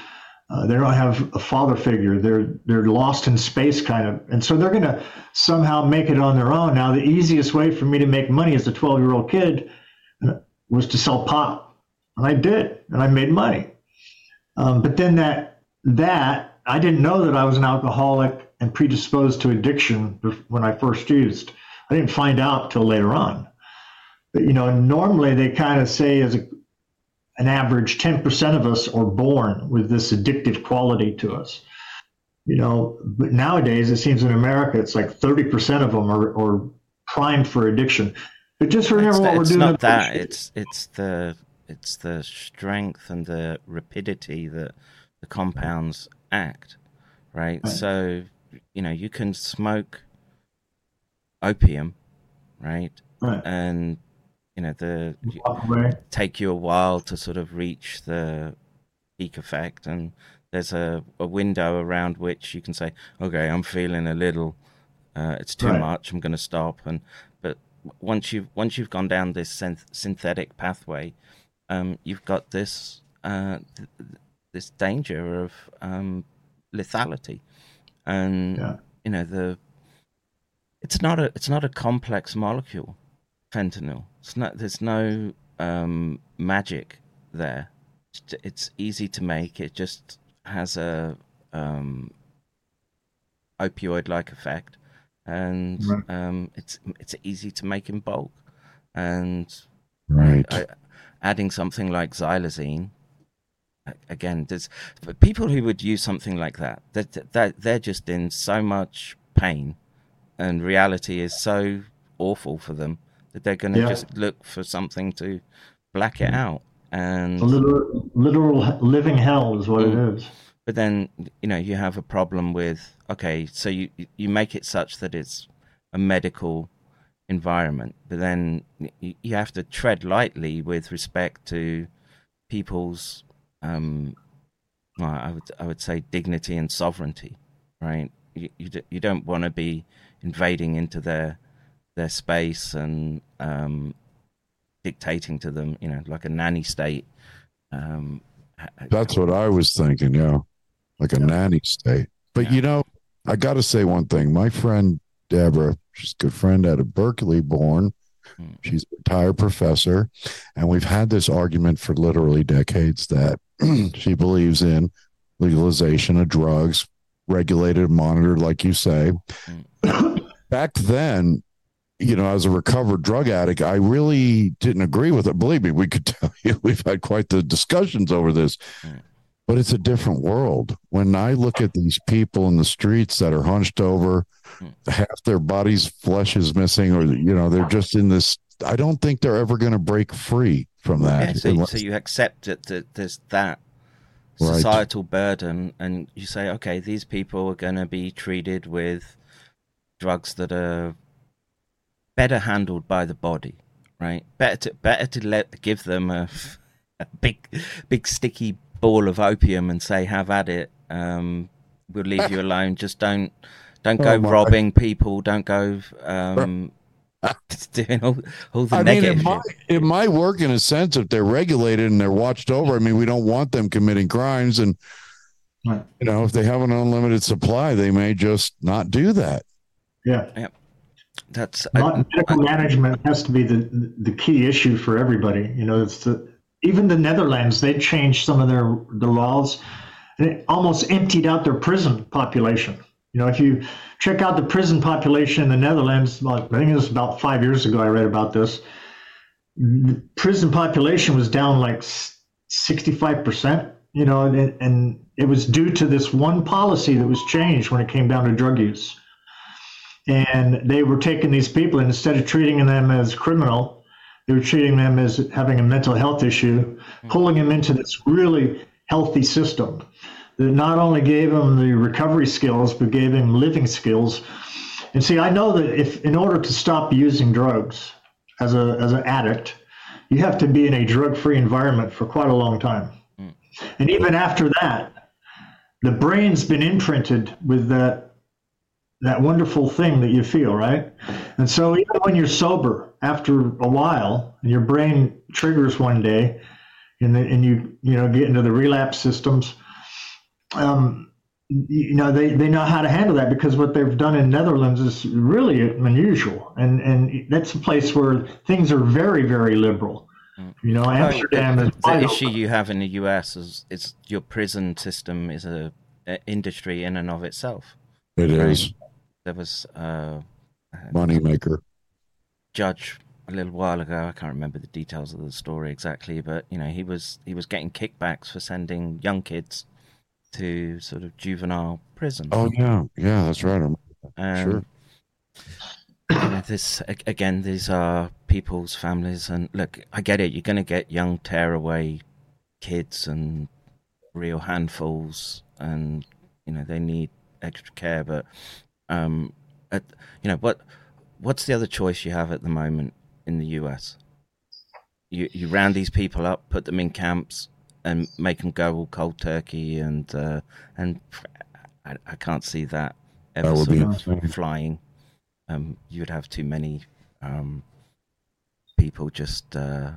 Uh, they don't have a father figure. They're they're lost in space, kind of, and so they're gonna somehow make it on their own. Now, the easiest way for me to make money as a 12 year old kid uh, was to sell pot, and I did, and I made money. Um, but then that that I didn't know that I was an alcoholic and predisposed to addiction when I first used. I didn't find out till later on. But, you know, normally they kind of say as a, an average, 10% of us are born with this addictive quality to us. You know, but nowadays it seems in America it's like 30% of them are, are primed for addiction. But just remember it's, what we're it's doing. not that. It's it's the it's the strength and the rapidity that the compounds act, right? Right. So you know you can smoke opium, right? Right. And you know the take you a while to sort of reach the peak effect. And there's a, a window around which you can say okay i'm feeling a little uh, it's too Right. much i'm going to stop. And but once you've once you've gone down this synth- synthetic pathway um, you've got this uh, th- this danger of um, lethality. And Yeah. you know the it's not a it's not a complex molecule fentanyl. It's not there's no um, magic there. It's, easy to make. It just has a um, opioid like effect. And Right. um, it's it's easy to make in bulk. And Right. I, adding something like xylazine again there's people who would use something like that that that they're just in so much pain and reality is so awful for them that they're going to Yeah. just look for something to black it out and A literal, literal living hell is what it Mm. is. but then you know you have a problem with okay so you you make it such that it's a medical environment but then you have to tread lightly with respect to people's um well, I would I would say dignity and sovereignty right you you, d- you don't want to be invading into their their space and um dictating to them you know like a nanny state um That's what I was thinking. Yeah, like a nanny state. But Yeah. you know, I got to say one thing. My friend Deborah, she's a good friend out of Berkeley, born. Hmm. She's a retired professor, and we've had this argument for literally decades that she believes in legalization of drugs, regulated, monitored, like you say. Back then, you know, as a recovered drug addict, I really didn't agree with it. Believe me, we could tell you we've had quite the discussions over this. But it's a different world. When I look at these people in the streets that are hunched over, hmm. half their body's flesh is missing, or you know, they're just in this. I don't think they're ever going to break free from that. Yeah, so, unless- so you accept that, that there's that Right. societal burden, and you say, okay, these people are going to be treated with drugs that are better handled by the body, right? Better to better to let give them a, a big, big sticky ball of opium and say, have at it. Um, we'll leave you alone. Just don't don't go Oh, my. robbing people. Don't go um, doing all, all the I mean, negative. it might, it might work in a sense if they're regulated and they're watched over. I mean, we don't want them committing crimes, and Right. you know, if they have an unlimited supply, they may just not do that. Yeah. That's medical management has to be the the key issue for everybody. You know, it's the even the Netherlands they changed some of their the laws, and it almost emptied out their prison population. You know, if you check out the prison population in the Netherlands, I think it was about five years ago, I read about this. The prison population was down like sixty five percent. You know, and, and it was due to this one policy that was changed when it came down to drug use and they were taking these people and instead of treating them as criminal they were treating them as having a mental health issue hmm. pulling them into this really healthy system that not only gave them the recovery skills but gave them living skills. And see i know that if in order to stop using drugs as a as an addict you have to be in a drug-free environment for quite a long time. Hmm. And even after that the brain's been imprinted with that that wonderful thing that you feel, right? And so even when you're sober, after a while, and your brain triggers one day, and the, and you you know get into the relapse systems, um, you, you know they, they know how to handle that because what they've done in Netherlands is really unusual, and and that's a place where things are very very liberal. You know, Amsterdam the, is the issue open. you have in the US is, is your prison system is a, a industry in and of itself. It is There was uh, moneymaker. judge a little while ago. I can't remember the details of the story exactly, but you know, he was he was getting kickbacks for sending young kids to sort of juvenile prison. Oh yeah, yeah, that's right. I'm, Um, sure. you know, this again, these are people's families, and look, I get it. You're going to get young tearaway kids and real handfuls, and you know they need extra care. But um, at, you know what? What's the other choice you have at the moment in the US? You you round these people up, put them in camps, and make them go all cold turkey, and uh, and I, I can't see that ever That sort of flying. Um, you would have too many um, people just. Uh,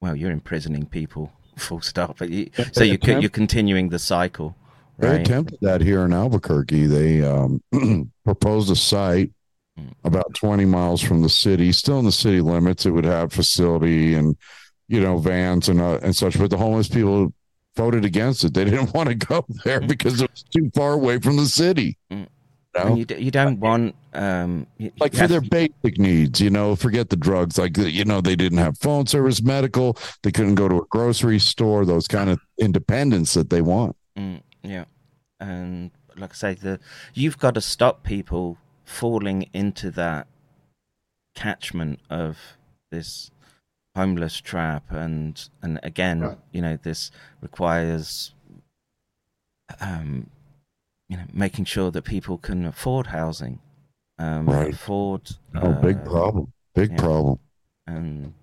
well, you're imprisoning people, full stop. But you, so you you're continuing the cycle, They right? attempted that here in Albuquerque. They um, proposed a site Hmm. about 20 miles from the city, still in the city limits. It would have facility and, you know, vans and uh, and such. But the homeless people voted against it. They didn't want to go there because it was too far away from the city. Mm. You know? You, you don't want um, you- like for their basic needs, you know, forget the drugs. Like, you know, they didn't have phone service, medical. They couldn't go to a grocery store, those kind of independence that they want. Mm, yeah, and like I say, the you've got to stop people falling into that catchment of this homeless trap, and and again, you know, this requires um, you know, making sure that people can afford housing, um, Right. afford. Oh, big uh, problem. Big yeah. problem. and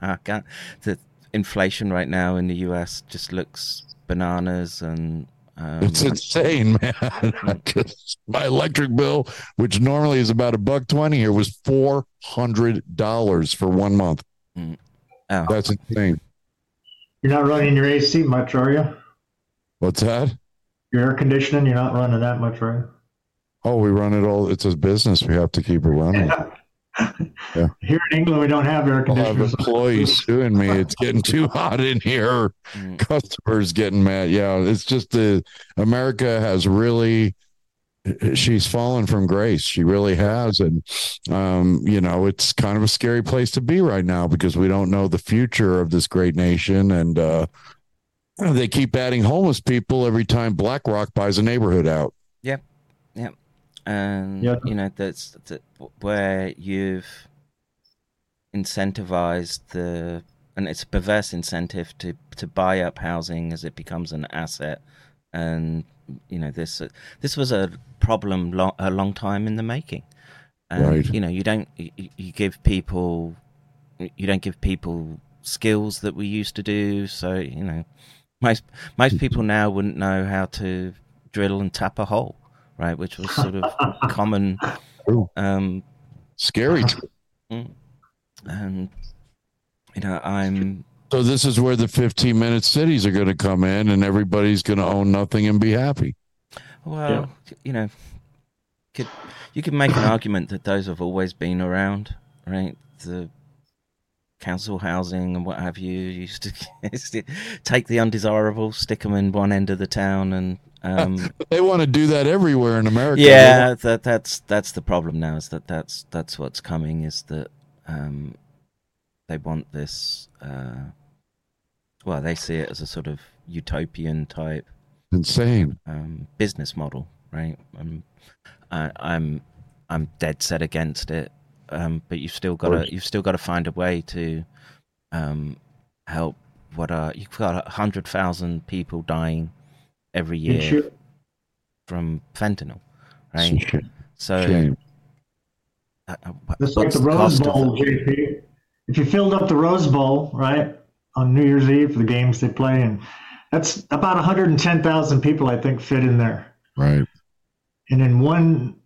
I can't. The inflation right now in the U.S. just looks bananas, and um, It's insane, man. 'Cause My electric bill, which normally is about a buck twenty here, was four hundred dollars for one month. Mm. Oh. That's insane. You're not running your AC much, are you? What's that? Your air conditioning, you're not running that much, right? Oh, we run it all. It's a business. We have to keep it running. Yeah. Here in England, we don't have air I'll have conditioners. employees suing me. It's getting too hot in here. Mm. Customers getting mad. Yeah, it's just the America has really. She's fallen from grace. She really has, and um, you know, it's kind of a scary place to be right now because we don't know the future of this great nation, and uh, they keep adding homeless people every time BlackRock buys a neighborhood out. Yeah, yeah, and Yeah. you know that's, that where you've incentivized the, and it's a perverse incentive to to buy up housing as it becomes an asset, and you know this this was a problem lo- a long time in the making. And, Right. You know, you don't you, you give people you don't give people skills that we used to do. So you know, most most people now wouldn't know how to drill and tap a hole, right? Which was sort of common. True. Um, Scary. mm. and you know, I'm So this is where the 15 minute cities are going to come in, and everybody's going to own nothing and be happy. well, you know, could you could make an argument that those have always been around, right? The council housing and what have you used to, take the undesirable, stick them in one end of the town, and um, They want to do that everywhere in America. yeah, that that's that's the problem now. Is that that's that's what's coming. Is that um, they want this? Uh, well, they see it as a sort of utopian type Insane. um, business model, right? Um, I, I'm I'm dead set against it, um, but you've still got to you've still got to find a way to um, help. What are you've got a hundred thousand people dying every year Insure- from fentanyl, right? Shame. So Shame. uh, uh, like the the Rose cost of Bowl, JP. If you filled up the Rose Bowl, right, on New Year's Eve for the games they play, and that's about 110,000 people, I think, fit in there. Right. And in one,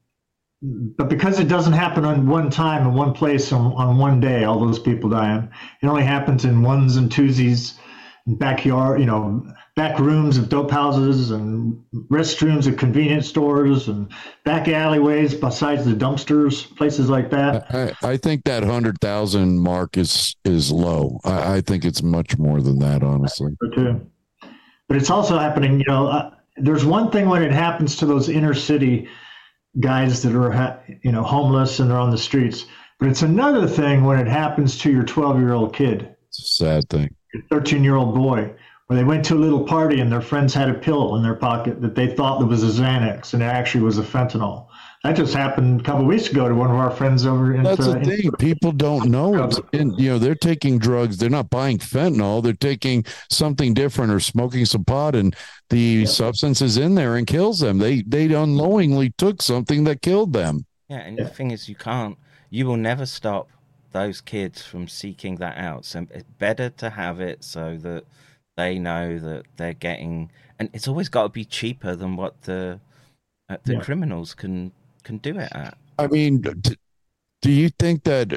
but because it doesn't happen on one time in one place on, on one day, all those people dying, it only happens in ones and twosies, backyard, you know, back rooms of dope houses and restrooms of convenience stores and back alleyways besides the dumpsters, places like that. I, I think that hundred thousand mark is is low. I, I think it's much more than that, honestly. So too. But it's also happening, you know, uh, there's one thing when it happens to those inner city guys that are, ha- you know, homeless and they're on the streets. But it's another thing when it happens to your 12 year old kid, It's a sad thing. Your 13 year old boy, where they went to a little party and their friends had a pill in their pocket that they thought that was a Xanax and it actually was a fentanyl. That just happened a couple of weeks ago to one of our friends over in. That's uh, the in- thing. People don't know. It's in, you know, they're taking drugs. They're not buying fentanyl. They're taking something different or smoking some pot, and the substance is in there and kills them. They they unknowingly took something that killed them. Yeah, and the thing is, you can't, you will never stop those kids from seeking that out. So it's better to have it so that they know that they're getting, and it's always got to be cheaper than what the uh, the Yeah. criminals can can do it at. I mean, d- do you think that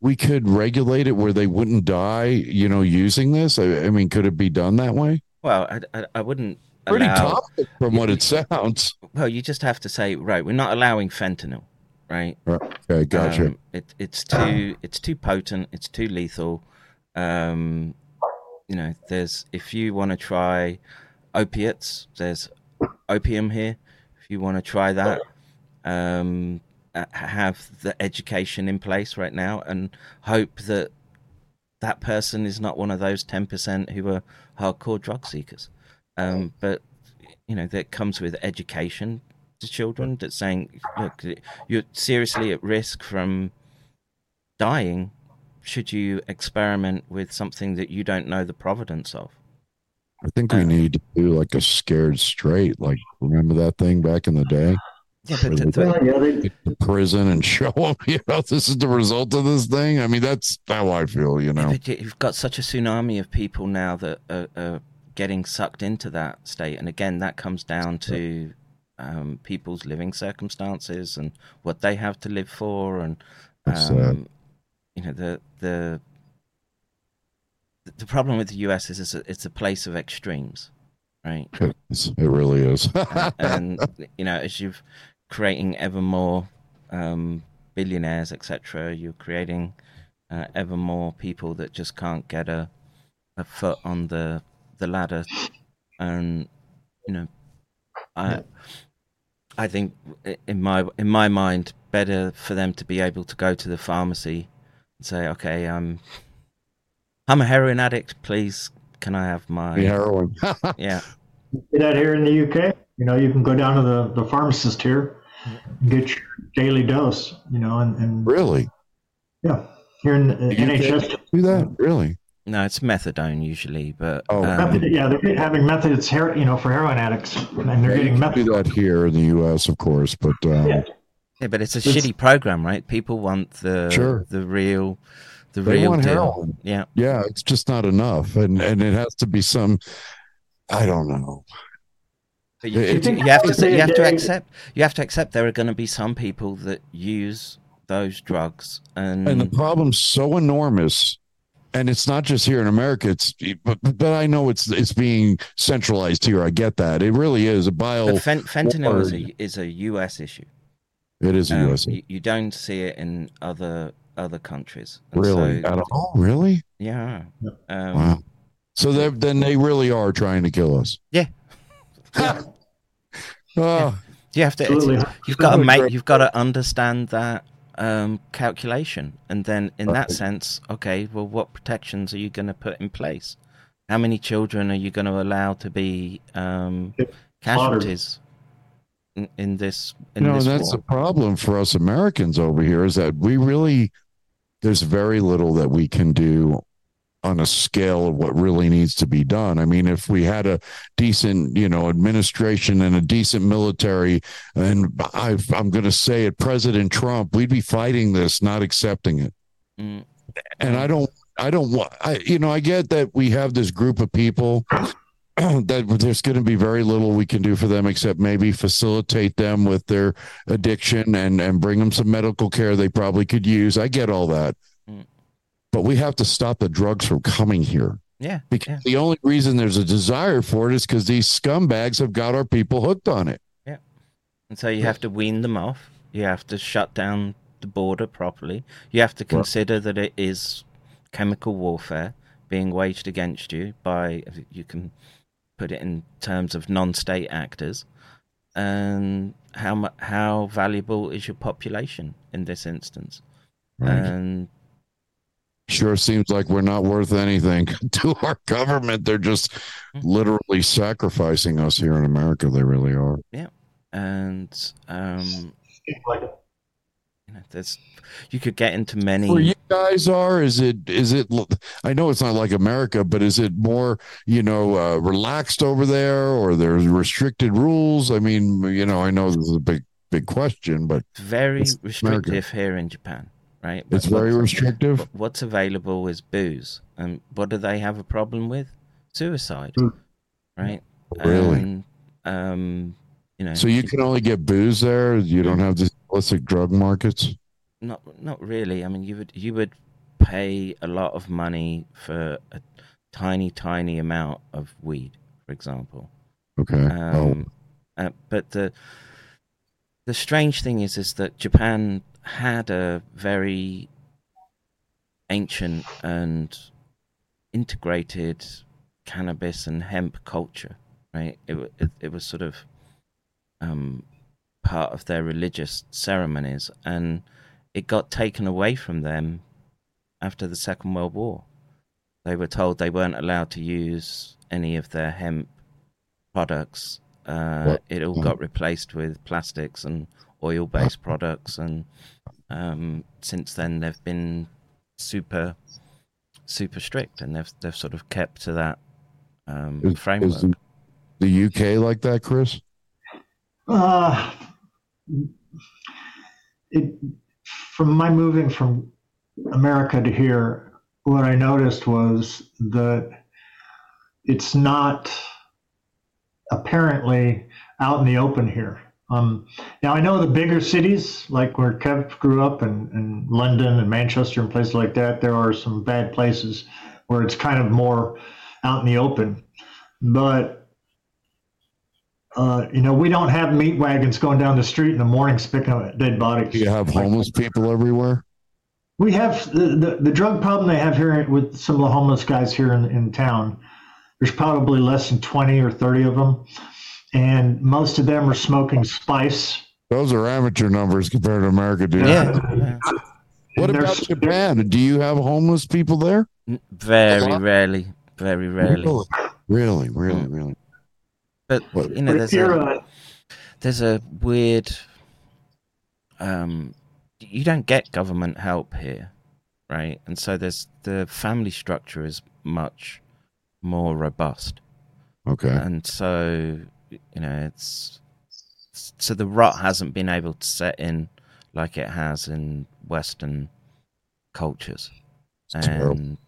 we could regulate it where they wouldn't die? You know, using this. I, I mean, could it be done that way? Well, I, I, I wouldn't Pretty allow. toxic from what it sounds. Well, you just have to say, right, we're not allowing fentanyl, right? Okay, gotcha. Um, it, it's too it's too potent. It's too lethal. Um, you know, there's if you want to try opiates, there's opium here. If you want to try that, um, have the education in place right now, and hope that that person is not one of those ten percent who are hardcore drug seekers. Um, but you know, that comes with education to children that's saying, look, you're seriously at risk from dying should you experiment with something that you don't know the providence of. I think we um, need to do like a scared straight. Like, remember that thing back in the day? Yeah, but Where the- they they, get prison and show them, you know, this is the result of this thing. I mean, that's how I feel, you know. But you- you've got such a tsunami of people now that are, are getting sucked into that state, and again, that comes down to um, people's living circumstances and what they have to live for, and um, you know the the the problem with the US is it's a, it's a place of extremes, right? It really is. and you know, as you're creating ever more um, billionaires, etc., you're creating uh, ever more people that just can't get a a foot on the the ladder, and you know, I I think in my in my mind, better for them to be able to go to the pharmacy and say, okay, I'm I'm a heroin addict, please. Can I have my The heroin. yeah. did that here in the UK. You know, you can go down to the, the pharmacist here, and get your daily dose. You know, and, and really? yeah, here in the The NHS. do that? Really? No, it's methadone usually, but Oh, um, Method, yeah, they're having methods, her, you know, for heroin addicts, and they're getting methadone. do that here in the U.S., of course, but um, Yeah. yeah, but it's a It's- shitty program, right? People want the Sure. the real, the They real want deal. heroin. Yeah, yeah, it's just not enough, and and it has to be some. I don't know. but you, It- you, you have to say- you have to accept you have to accept there are going to be some people that use those drugs, and, and the problem's so enormous and it's not just here in america it's but, but i know it's it's being centralized here i get that it really is a bio but fen- fentanyl is a is a U.S. issue. it is a Um, US you, you don't see it in other other countries. And really so- at all really yeah. Um, wow so they then they really are trying to kill us Yeah. oh, You have to. it's- you've got to Absolutely make. You've got to understand that um, calculation, and then in that sense, okay, well, what protections are you going to put in place? How many children are you going to allow to be um, casualties in, in this? In you know this that's war? the problem for us americans over here is that we really there's very little that we can do on a scale of what really needs to be done. I mean, if we had a decent, you know, administration and a decent military, and I, I'm going to say it, President Trump, we'd be fighting this, not accepting it. Mm. And I don't, I don't want, I, you know, I get that we have this group of people that there's going to be very little we can do for them except maybe facilitate them with their addiction and and bring them some medical care they probably could use. I get all that. But we have to stop the drugs from coming here Yeah. because yeah. the only reason there's a desire for it is because these scumbags have got our people hooked on it. Yeah. And so you have to wean them off. You have to shut down the border properly. You have to consider that it is chemical warfare being waged against you by, you can put it in terms of non-state actors. And how how valuable is your population in this instance? Right. And Sure seems like we're not worth anything to our government. They're just literally sacrificing us here in America. They really are. yeah, and um, you know, there's you could get into many. Where you guys are, is it is it? I know it's not like America, but is it more you know uh, relaxed over there, or there's restricted rules? I mean, you know, I know this is a big big question, but very restrictive America. here in Japan, right? It's very restrictive? What's available is booze, and what do they have a problem with? Suicide, right? Really? And, um, you know, So you can only get booze there. You don't have the illicit drug markets. not not really. I mean, you would you would pay a lot of money for a tiny tiny amount of weed, for example. Okay. oh, Um, uh, but the the strange thing is, is that Japan had a very ancient and integrated cannabis and hemp culture, right? It it, it was sort of um, part of their religious ceremonies, and it got taken away from them after the Second World War. They were told they weren't allowed to use any of their hemp products. Uh, it all got replaced with plastics and oil-based products, and um, since then they've been super, super strict, and they've they've sort of kept to that um, is, framework. is the, the UK like that, Chris? Uh, it, from my moving from America to here, what I noticed was that it's not apparently out in the open here. Um, now I know the bigger cities, like where Kev grew up, and, and London and Manchester and places like that, there are some bad places where it's kind of more out in the open. But uh, you know, we don't have meat wagons going down the street in the mornings picking up dead bodies. Do you have homeless people everywhere? We have the, the, the drug problem they have here with some of the homeless guys here in, in town. There's probably less than 20 or 30 of them. And most of them are smoking spice. Those are amateur numbers compared to America, dude. Yeah, yeah. What about Japan? Do you have homeless people there? Very rarely, very rarely. Really, really, really. But What- you know, there's a there's a weird. Um, you don't get government help here, right? And so there's the family structure is much more robust, Okay. and so you know it's so the rot hasn't been able to set in like it has in Western cultures, terrible. and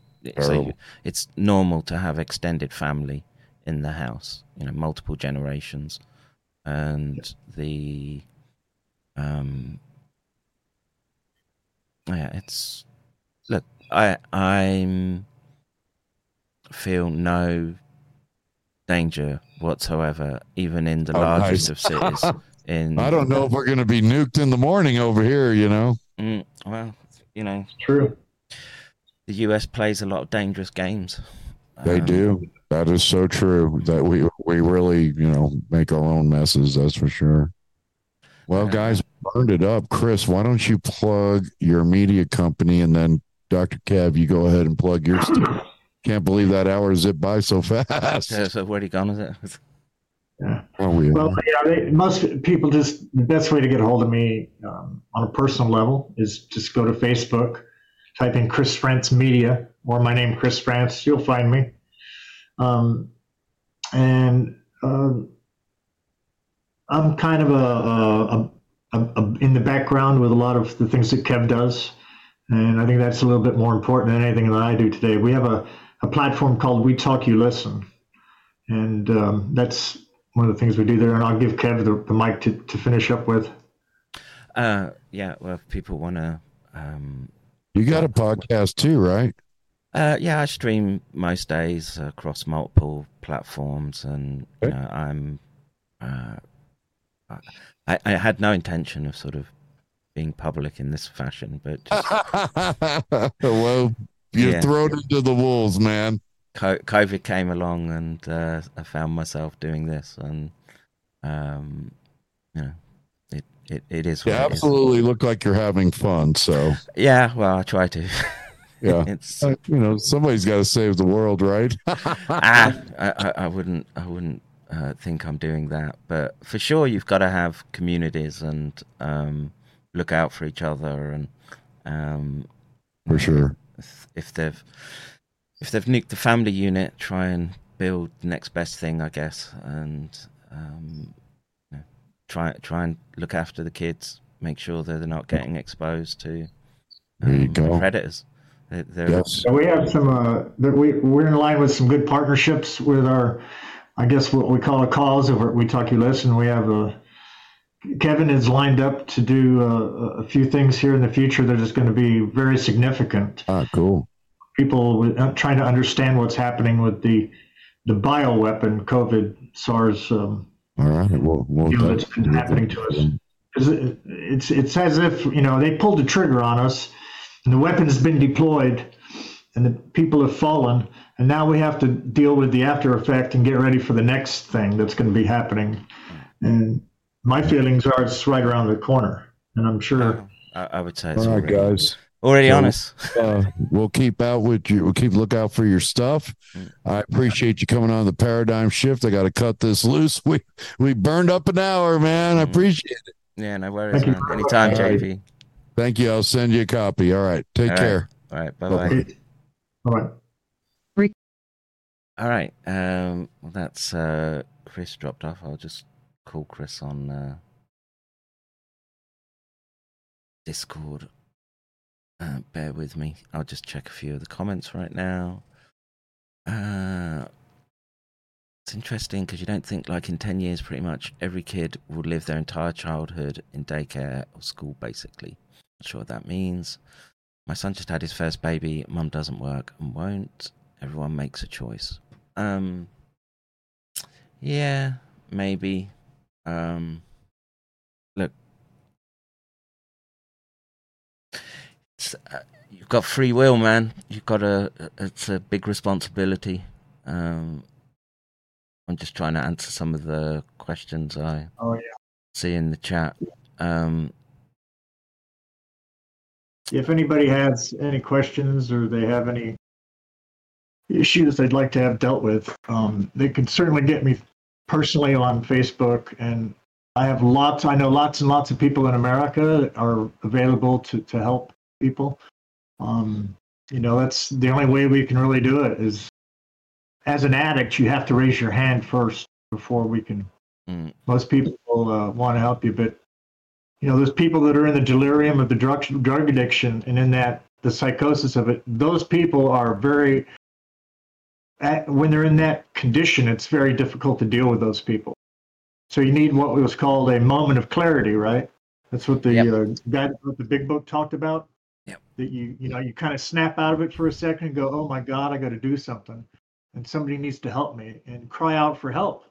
so Terrible. you, it's normal to have extended family in the house, you know, multiple generations, and the um, yeah, it's look, I I'm feel no danger whatsoever, even in the Oh, largest nice. of cities. In I don't know if we're going to be nuked in the morning over here, you know? Mm, well, you know, true. the US plays a lot of dangerous games. They Um, do. That is so true. That we we really, you know, make our own messes, that's for sure. Well, Yeah. guys, burned it up. Chris, why don't you plug your media company and then Dr. Kev, you go ahead and plug your stuff. Can't believe that hour zipped by so fast. So, so where you gone? Is it? Yeah. Oh, we Well, yeah, they, most people just the best way to get a hold of me um, on a personal level is just go to Facebook, type in Chris France Media or my name Chris France. You'll find me. Um, and um I'm kind of a, a, a, a in the background with a lot of the things that Kev does, and I think that's a little bit more important than anything that I do today. We have a, a platform called We Talk You Listen, and um, that's one of the things we do there. And I'll give Kev the, the mic to, to finish up with. Uh, yeah. Well, if people want to, um, You got a podcast too, right? uh, yeah, I stream most days across multiple platforms, and you know, I'm. Uh, I, I had no intention of sort of being public in this fashion, but just well, you're Yeah. thrown into the wolves, man. COVID came along, and uh, I found myself doing this, and um, you know, it it, it is. You absolutely look like you're having fun. So yeah, well, I try to. Yeah, it's uh, you know somebody's got to save the world, right? ah, I, I, wouldn't, I wouldn't uh, think I'm doing that, but for sure you've got to have communities and um, look out for each other, and um, for sure, if, if they've if they've nuked the family unit, try and build the next best thing, I guess, and um, you know, try try and look after the kids, make sure that they're not getting exposed to um, predators. Yes. So we have some. Uh, we we're in line with some good partnerships with our, I guess what we call a cause over at We Talk You Listen. We have a. Kevin is lined up to do uh, a few things here in the future that is going to be very significant. Ah, cool. People uh, trying to understand what's happening with the the bioweapon COVID SARS. Um, All right. Well, well you know, that's been happening to us. It, it's it's as if you know they pulled the trigger on us and the weapon has been deployed and the people have fallen and now we have to deal with the after effect and get ready for the next thing that's going to be happening and my feelings are it's right around the corner and i'm sure i, I would say all right already, guys already so, honest uh, we'll keep out with you we'll keep look out for your stuff i appreciate you coming on the paradigm shift i got to cut this loose we we burned up an hour man i mm. appreciate it yeah no worries man. anytime JP Thank you. I'll send you a copy. All right. Take All care. Right. All right. Bye bye. All right. All right. Um, well, that's uh, Chris dropped off. I'll just call Chris on uh, Discord. Uh, bear with me. I'll just check a few of the comments right now. Uh, it's interesting because you don't think like in 10 years, pretty much every kid will live their entire childhood in daycare or school, basically. Not sure what that means. My son just had his first baby. Mum doesn't work and won't. Everyone makes a choice. Um, yeah, maybe. Um, look, uh, you've got free will, man. You've got a. It's a big responsibility. Um, I'm just trying to answer some of the questions I oh, yeah. see in the chat. Um, if anybody has any questions or they have any issues they'd like to have dealt with, um, they can certainly get me personally on Facebook. And I have lots, I know lots and lots of people in America are available to, to help people. Um, you know, that's the only way we can really do it is as an addict, you have to raise your hand first before we can. Mm. Most people uh, want to help you, but you know, those people that are in the delirium of the drug drug addiction and in that the psychosis of it, those people are very at, when they're in that condition, it's very difficult to deal with those people. So you need what was called a moment of clarity, right? That's what the yep. uh, guy what the big book talked about. Yep. That you you know you kind of snap out of it for a second and go, oh my God, I got to do something, and somebody needs to help me, and cry out for help,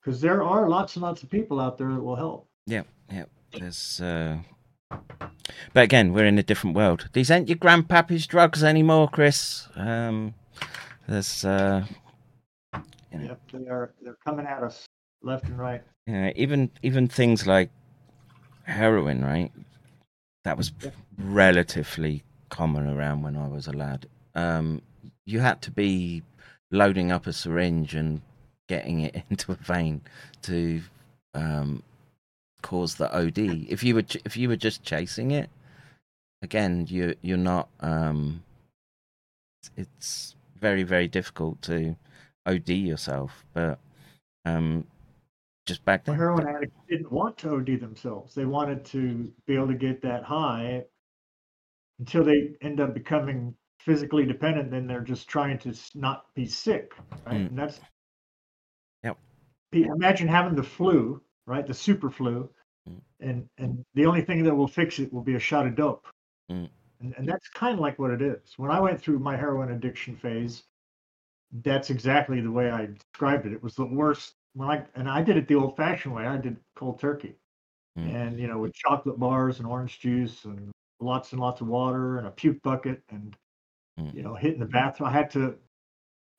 because there are lots and lots of people out there that will help. Yeah, yeah. There's, uh... but again, we're in a different world. These ain't your grandpappy's drugs anymore, Chris. Um, there's, uh, you know, yep, they are. They're coming at us left and right. Yeah, even even things like heroin, right? That was yep. relatively common around when I was a lad. Um, you had to be loading up a syringe and getting it into a vein to um, cause the OD. If you were if you were just chasing it, again, you you're not. Um, it's very very difficult to OD yourself, but um, just back then. heroin addicts didn't want to OD themselves. They wanted to be able to get that high until they end up becoming physically dependent. Then they're just trying to not be sick, right? Mm. And that's. Yep. Imagine having the flu, right? The super flu, Mm. And and the only thing that will fix it will be a shot of dope. Mm. And and that's kind of like what it is. When I went through my heroin addiction phase, that's exactly the way I described it. It was the worst when I and I did it the old fashioned way. I did cold turkey. Mm. And you know, with chocolate bars and orange juice and lots and lots of water and a puke bucket and mm. you know, hitting the bathroom. I had to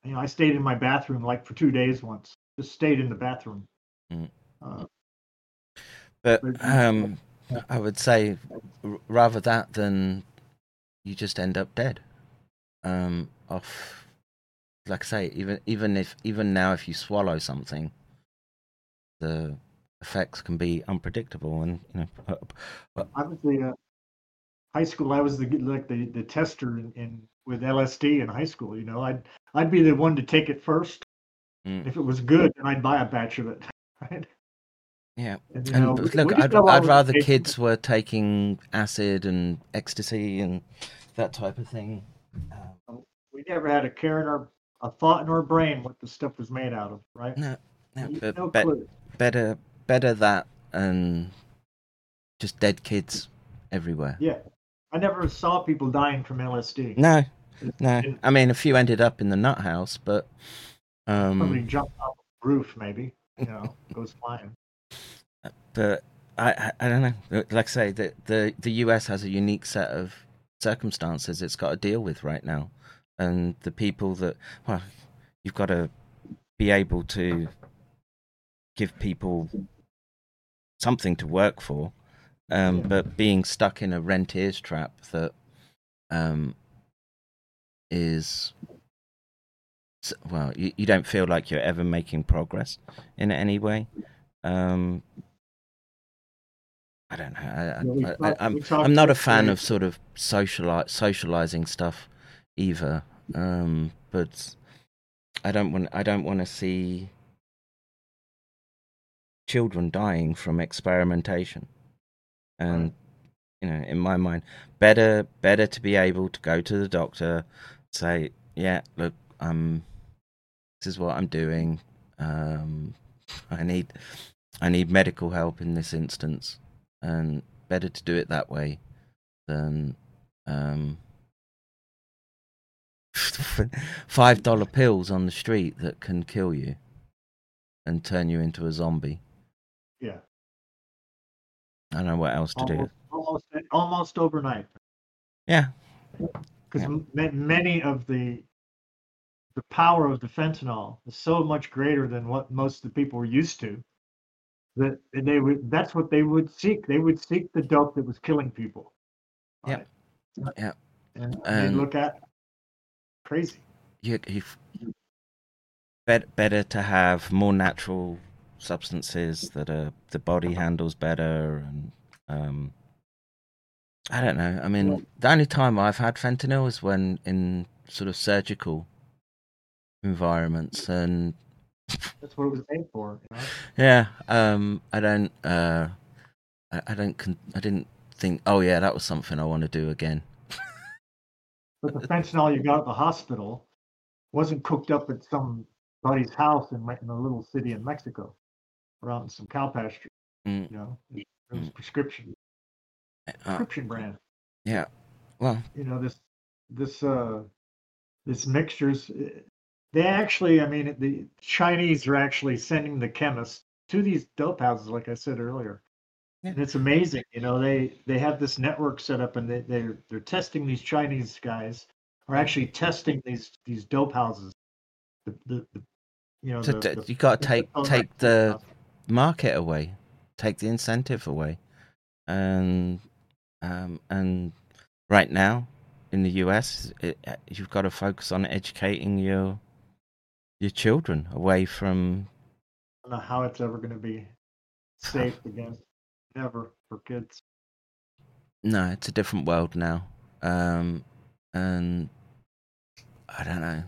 you know, I stayed in my bathroom like for two days once. Just stayed in the bathroom. Mm. Uh, but um, I would say rather that than you just end up dead. Um, off, like I say, even even if even now, if you swallow something, the effects can be unpredictable, and you know. But I was the uh, high school. I was the like the the tester in, in with LSD in high school. You know, I'd I'd be the one to take it first. Mm. If it was good, then I'd buy a batch of it. Right? Yeah, And, know, look, I'd, I'd rather kids were taking acid and ecstasy and that type of thing. We never had a care in our a thought in our brain what the stuff was made out of. Right? No, no, but no clue. better, better that and just dead kids everywhere. Yeah, I never saw people dying from LSD. No, no. I mean, a few ended up in the nut house, but Somebody um, jumped off a roof, maybe. You know, goes flying. but I, I, I don't know. Like I say, the, the the US has a unique set of circumstances it's got to deal with right now, and the people that well, you've got to be able to give people something to work for, um, but being stuck in a rentier's trap that um, is well, you, you don't feel like you're ever making progress in any way. Um, I don't know. I, Yeah, we I, I, talked- I'm I'm not a fan of sort of sociali- socializing stuff either. Um, but I don't want I don't want to see children dying from experimentation. And you know, in my mind, better better to be able to go to the doctor, say, yeah, look, um, this is what I'm doing. Um, I need I need medical help in this instance, and better to do it that way than um, five dollar pills on the street that can kill you and turn you into a zombie. Yeah, I don't know what else to do. almost, almost, almost overnight. Yeah, because many of the the power of the fentanyl is so much greater than what most of the people were used to that they would that's what they would seek. They would seek the dope that was killing people. Yeah, yeah. and And- look at crazy. You, you bet, better to have more natural substances that are the body handles better and um I don't know. I mean, the only time I've had fentanyl is when in sort of surgical environments, and that's what it was made for you know? yeah, um, I don't, uh, I, I don't, con- I didn't think, oh yeah, that was something I want to do again. but the fentanyl you got at the hospital wasn't cooked up at somebody's house in, in a little city in mexico or out in some cow pasture Mm. you know it was prescription Uh, prescription brand yeah, well, you know this this uh this mixtures they actually i mean the chinese are actually sending the chemists to these dope houses like i said earlier. And it's amazing you know they they have this network set up and they, they're they're testing these chinese guys are actually testing these these dope houses. The, the, the you know so the, the- you got to take take the market away, take the incentive away, and um, and right now in the US, it, you've got to focus on educating your your children away from I don't know how it's ever going to be safe again never for kids no, it's a different world now, um, and I don't know.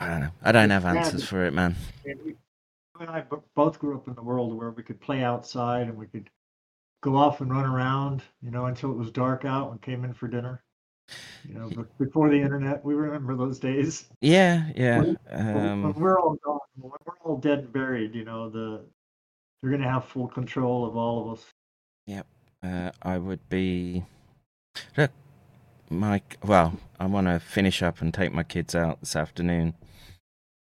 I don't know. I don't have answers for it, man. We, you and I both grew up in the world where we could play outside and we could go off and run around, you know, until it was dark out and came in for dinner. You know, before the internet, we remember those days. Yeah, yeah. When, when Um, we're all gone, when we're all dead and buried, you know, the they're going to have full control of all of us. Yep. Uh, I would be. Look, Mike. Well, I want to finish up and take my kids out this afternoon.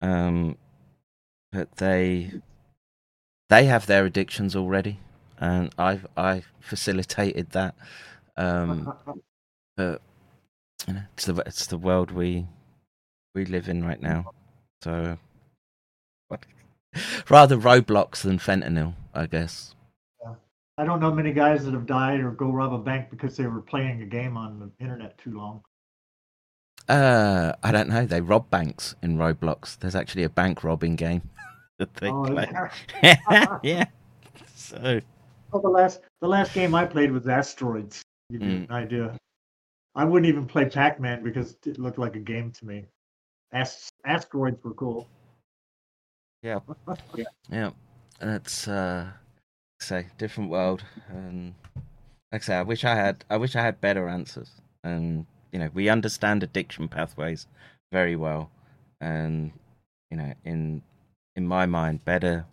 Um, but they they have their addictions already, and I've I facilitated that. Um, but it's the it's the world we we live in right now. So, rather Roblox than fentanyl, I guess. Yeah. I don't know many guys that have died or go rob a bank because they were playing a game on the internet too long. Uh, I don't know. They rob banks in Roblox. There's actually a bank robbing game that they Oh, play. yeah. yeah. So Well, the last the last game I played was Asteroids. You get Mm. an idea. I wouldn't even play Pac-Man because it looked like a game to me. Ast- asteroids were cool. yeah, Yeah. yeah. It's uh, say different world, and like I say, I wish I had. I wish I had better answers. And you know, we understand addiction pathways very well, and you know, in in my mind, better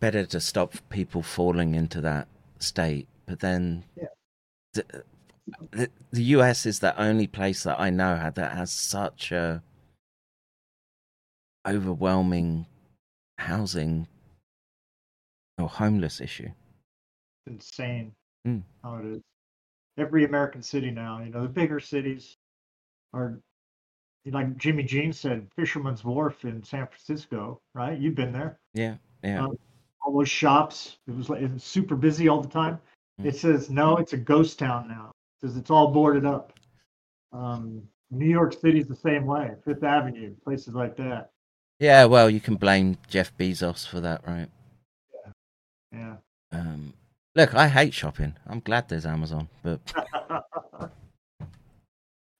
better to stop people falling into that state. But then, Yeah. the, the the US is the only place that I know ha- that has such a overwhelming housing or homeless issue. insane Mm. how it is. Every American city now, you know, the bigger cities are like Jimmy Jean said, Fisherman's Wharf in San Francisco, right? You've been there. Yeah, yeah. Um, all those shops, it was like it was super busy all the time. Mm. It says no, it's a ghost town now. Says it's all boarded up. Um, New York City's the same way. Fifth Avenue, places like that. Yeah, well, you can blame Jeff Bezos for that, right? Yeah. Um, look, I hate shopping. I'm glad there's Amazon, but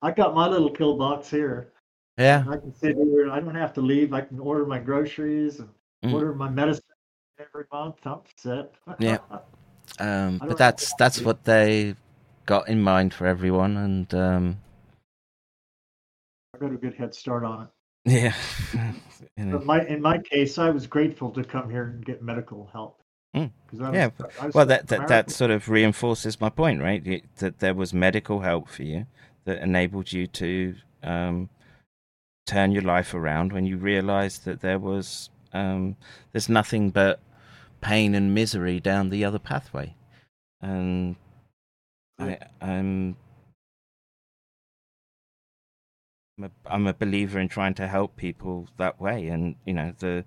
I got my little pill box here. yeah, I can sit here. I don't have to leave. I can order my groceries and Mm. order my medicine every month. I'm set. Yeah. um, but that's that's what they got in mind for everyone, and um, I got a good head start on it. yeah, you know, But my in my case, I was grateful to come here and get medical help. Mm. was- yeah. Was Well, that that, that sort of reinforces my point, right? That there was medical help for you that enabled you to um, turn your life around when you realised that there was um, there's nothing but pain and misery down the other pathway, and I, I'm I'm a, I'm a believer in trying to help people that way, and you know the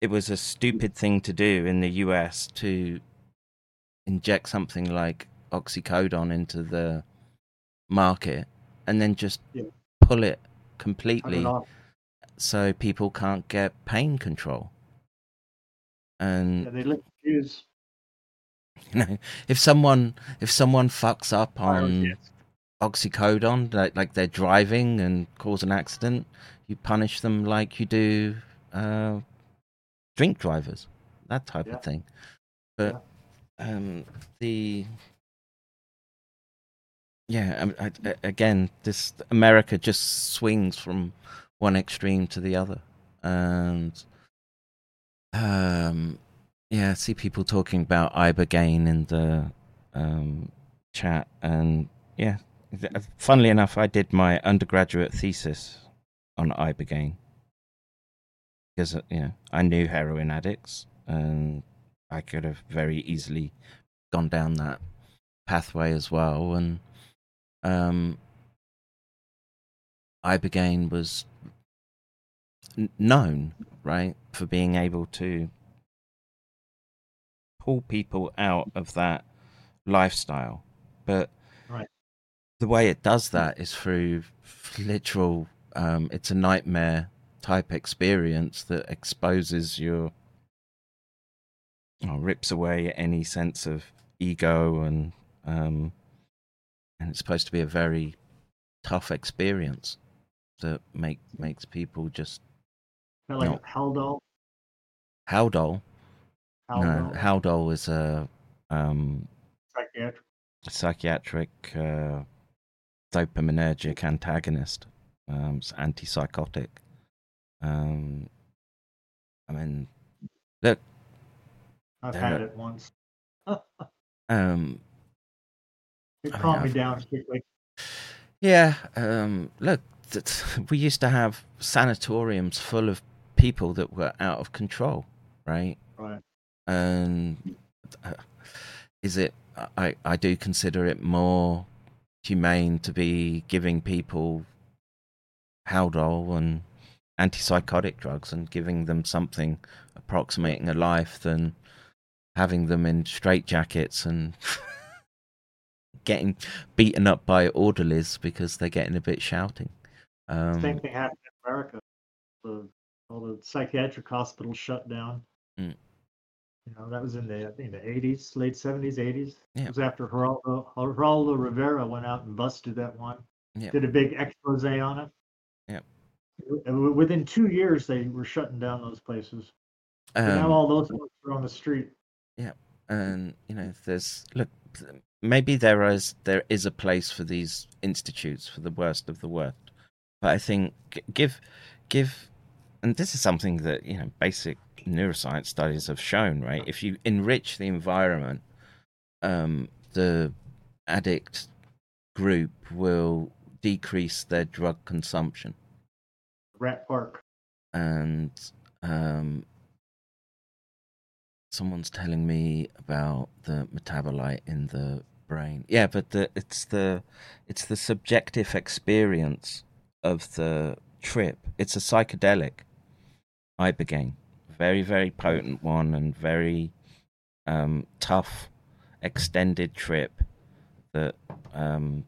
it was a stupid thing to do in the US to inject something like oxycodone into the market and then just Yeah. pull it completely so people can't get pain control. And Yeah, they lick the fuse. you know, if someone if someone fucks up on yes. oxycodone, like like they're driving and cause an accident, you punish them like you do uh, drink drivers, that type Yeah. of thing. But um, the yeah, I, I, I- again, this America just swings from one extreme to the other, and um, yeah, I see people talking about ibogaine in the um, chat, and yeah, funnily enough, I did my undergraduate thesis on ibogaine because uh, you know I knew heroin addicts, and I could have very easily gone down that pathway as well, and um, ibogaine was known, right, for being able to pull people out of that lifestyle, but Right. the way it does that is through literal. Um, it's a nightmare type experience that exposes your, or rips away any sense of ego and um, and it's supposed to be a very tough experience that make makes people just like No. Haldol. Haldol. No, Haldol. Haldol is a um, Psychiatric. psychiatric uh, dopaminergic antagonist. Um, it's antipsychotic. Um, I mean, look, I've had are- it once. um, It I calmed me have. down quickly. Yeah, um, look, we used to have sanatoriums full of people that were out of control, right? Right. And uh, is it? I I do consider it more humane to be giving people Haldol and antipsychotic drugs and giving them something approximating a life than having them in straitjackets and getting beaten up by orderlies because they're getting a bit shouting. Um, Same thing happened in America. The, all the psychiatric hospitals shut down. Mm. You know, that was in the I think the 80s, late 70s, 80s. Yeah. It was after Geraldo, Geraldo Rivera went out and busted that one. Yeah. Did a big expose on it. Yeah. Within two years, they were shutting down those places. And now um, all those folks are on the street. Yeah, and you know, there's look, maybe there is there is a place for these institutes for the worst of the worst, but I think give give, and this is something that you know basic neuroscience studies have shown, right? If you enrich the environment, um, the addict group will decrease their drug consumption Rat Park. and um, someone's telling me about the metabolite in the brain. Yeah, but the it's the it's the subjective experience of the trip. It's a psychedelic ibogaine, very very potent one and very um, tough, extended trip that um,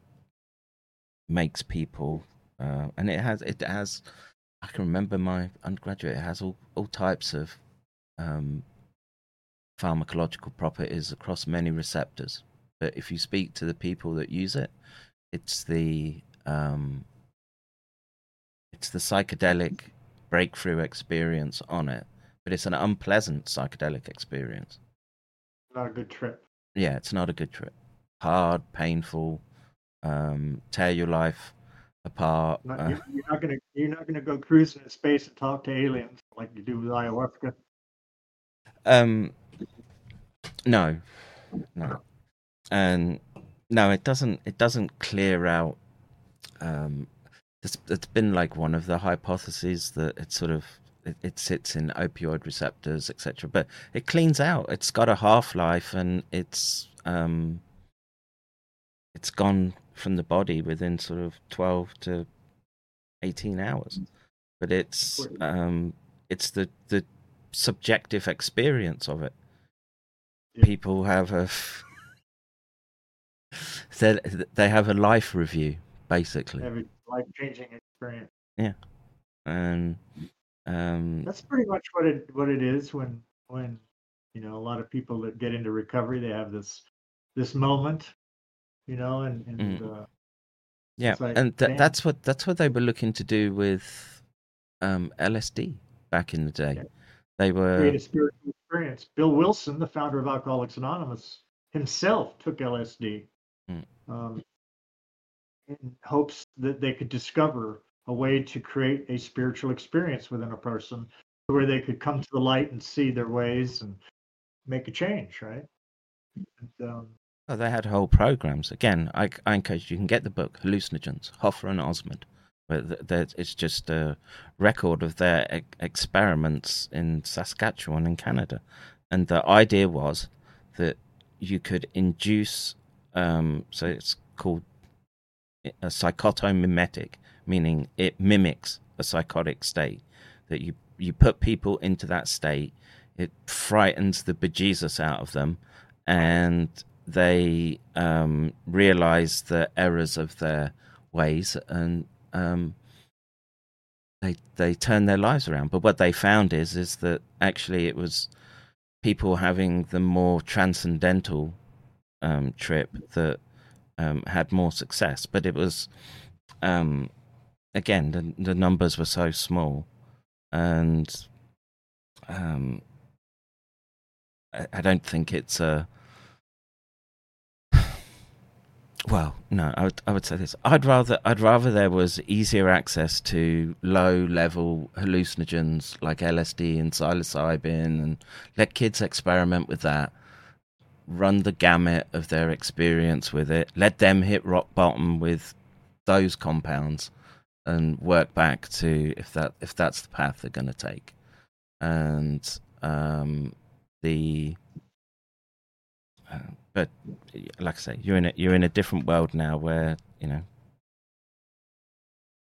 makes people uh, and it has it has I can remember my undergraduate it has all, all types of um, pharmacological properties across many receptors. But if you speak to the people that use it, it's the um, it's the psychedelic breakthrough experience on it. But it's an unpleasant psychedelic experience. Not a good trip. Yeah, it's not a good trip. Hard, painful, um, tear your life apart. Not, uh, you're, you're not gonna you're not gonna go cruising in space and talk to aliens like you do with ayahuasca. Um, no, no, and no, it doesn't. It doesn't clear out. Um, it's, it's been like one of the hypotheses that it sort of it, it sits in opioid receptors, etc. But it cleans out. It's got a half life, and it's um, it's gone from the body within sort of twelve to eighteen hours. But it's um, it's the the subjective experience of it. People have a they they have a life review basically. Every life changing experience. Yeah, and um, That's pretty much what it what it is when when you know a lot of people that get into recovery they have this this moment, you know, and and Mm. uh, yeah, like, and th- that's what that's what they were looking to do with um, LSD back in the day. They were create a spiritual experience. Bill Wilson, the founder of Alcoholics Anonymous, himself took LSD Mm. um, in hopes that they could discover a way to create a spiritual experience within a person where they could come to the light and see their ways and make a change, right? And, um, Oh, they had whole programs. Again, I, I encourage you can get the book Hallucinogens, Hoffer and Osmond. Where th- that it's just a record of their experiments in Saskatchewan in Canada, and the idea was that you could induce. Um, so it's called a psychotomimetic, meaning it mimics a psychotic state. That you you put people into that state, it frightens the bejesus out of them, and they um, realize the errors of their ways and um, they they turn their lives around. But what they found is is that actually it was people having the more transcendental um, trip that um, had more success. But it was um, again the the numbers were so small, and um, I, I don't think it's a well, no, I would I would say this. I'd rather I'd rather there was easier access to low level hallucinogens like LSD and psilocybin and let kids experiment with that. Run the gamut of their experience with it. Let them hit rock bottom with those compounds and work back to if that if that's the path they're going to take. And um, the uh, but like I say, you're in a you're in a different world now where you know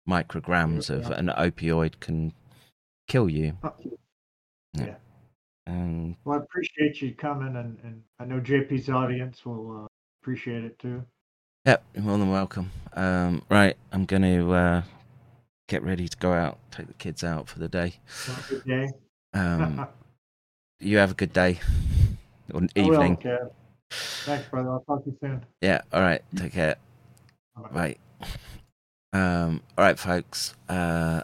micrograms of an opioid can kill you. Yeah. And Well, I appreciate you coming, and, and I know JP's audience will uh, appreciate it too. Yep, you're more than welcome. Um, right, I'm going to uh, get ready to go out, take the kids out for the day. Good day. Um, you have a good day or I will, evening. Thanks, brother. I'll talk to you soon. Yeah, all right, take care. Right. Um, all right, folks. Uh,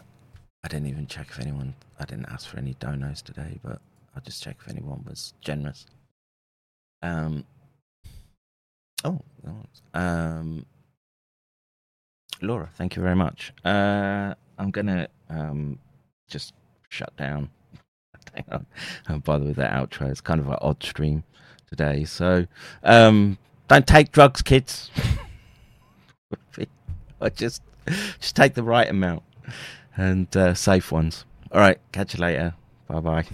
I didn't even check if anyone. I didn't ask for any donos today, but I'll just check if anyone was generous. Um. Oh, um. Laura, thank you very much. Uh, I'm gonna um just shut down. I'll bother with that outro. It's kind of an odd stream today, so um, don't take drugs, kids. Just just take the right amount and uh, safe ones. All right, catch you later. Bye bye.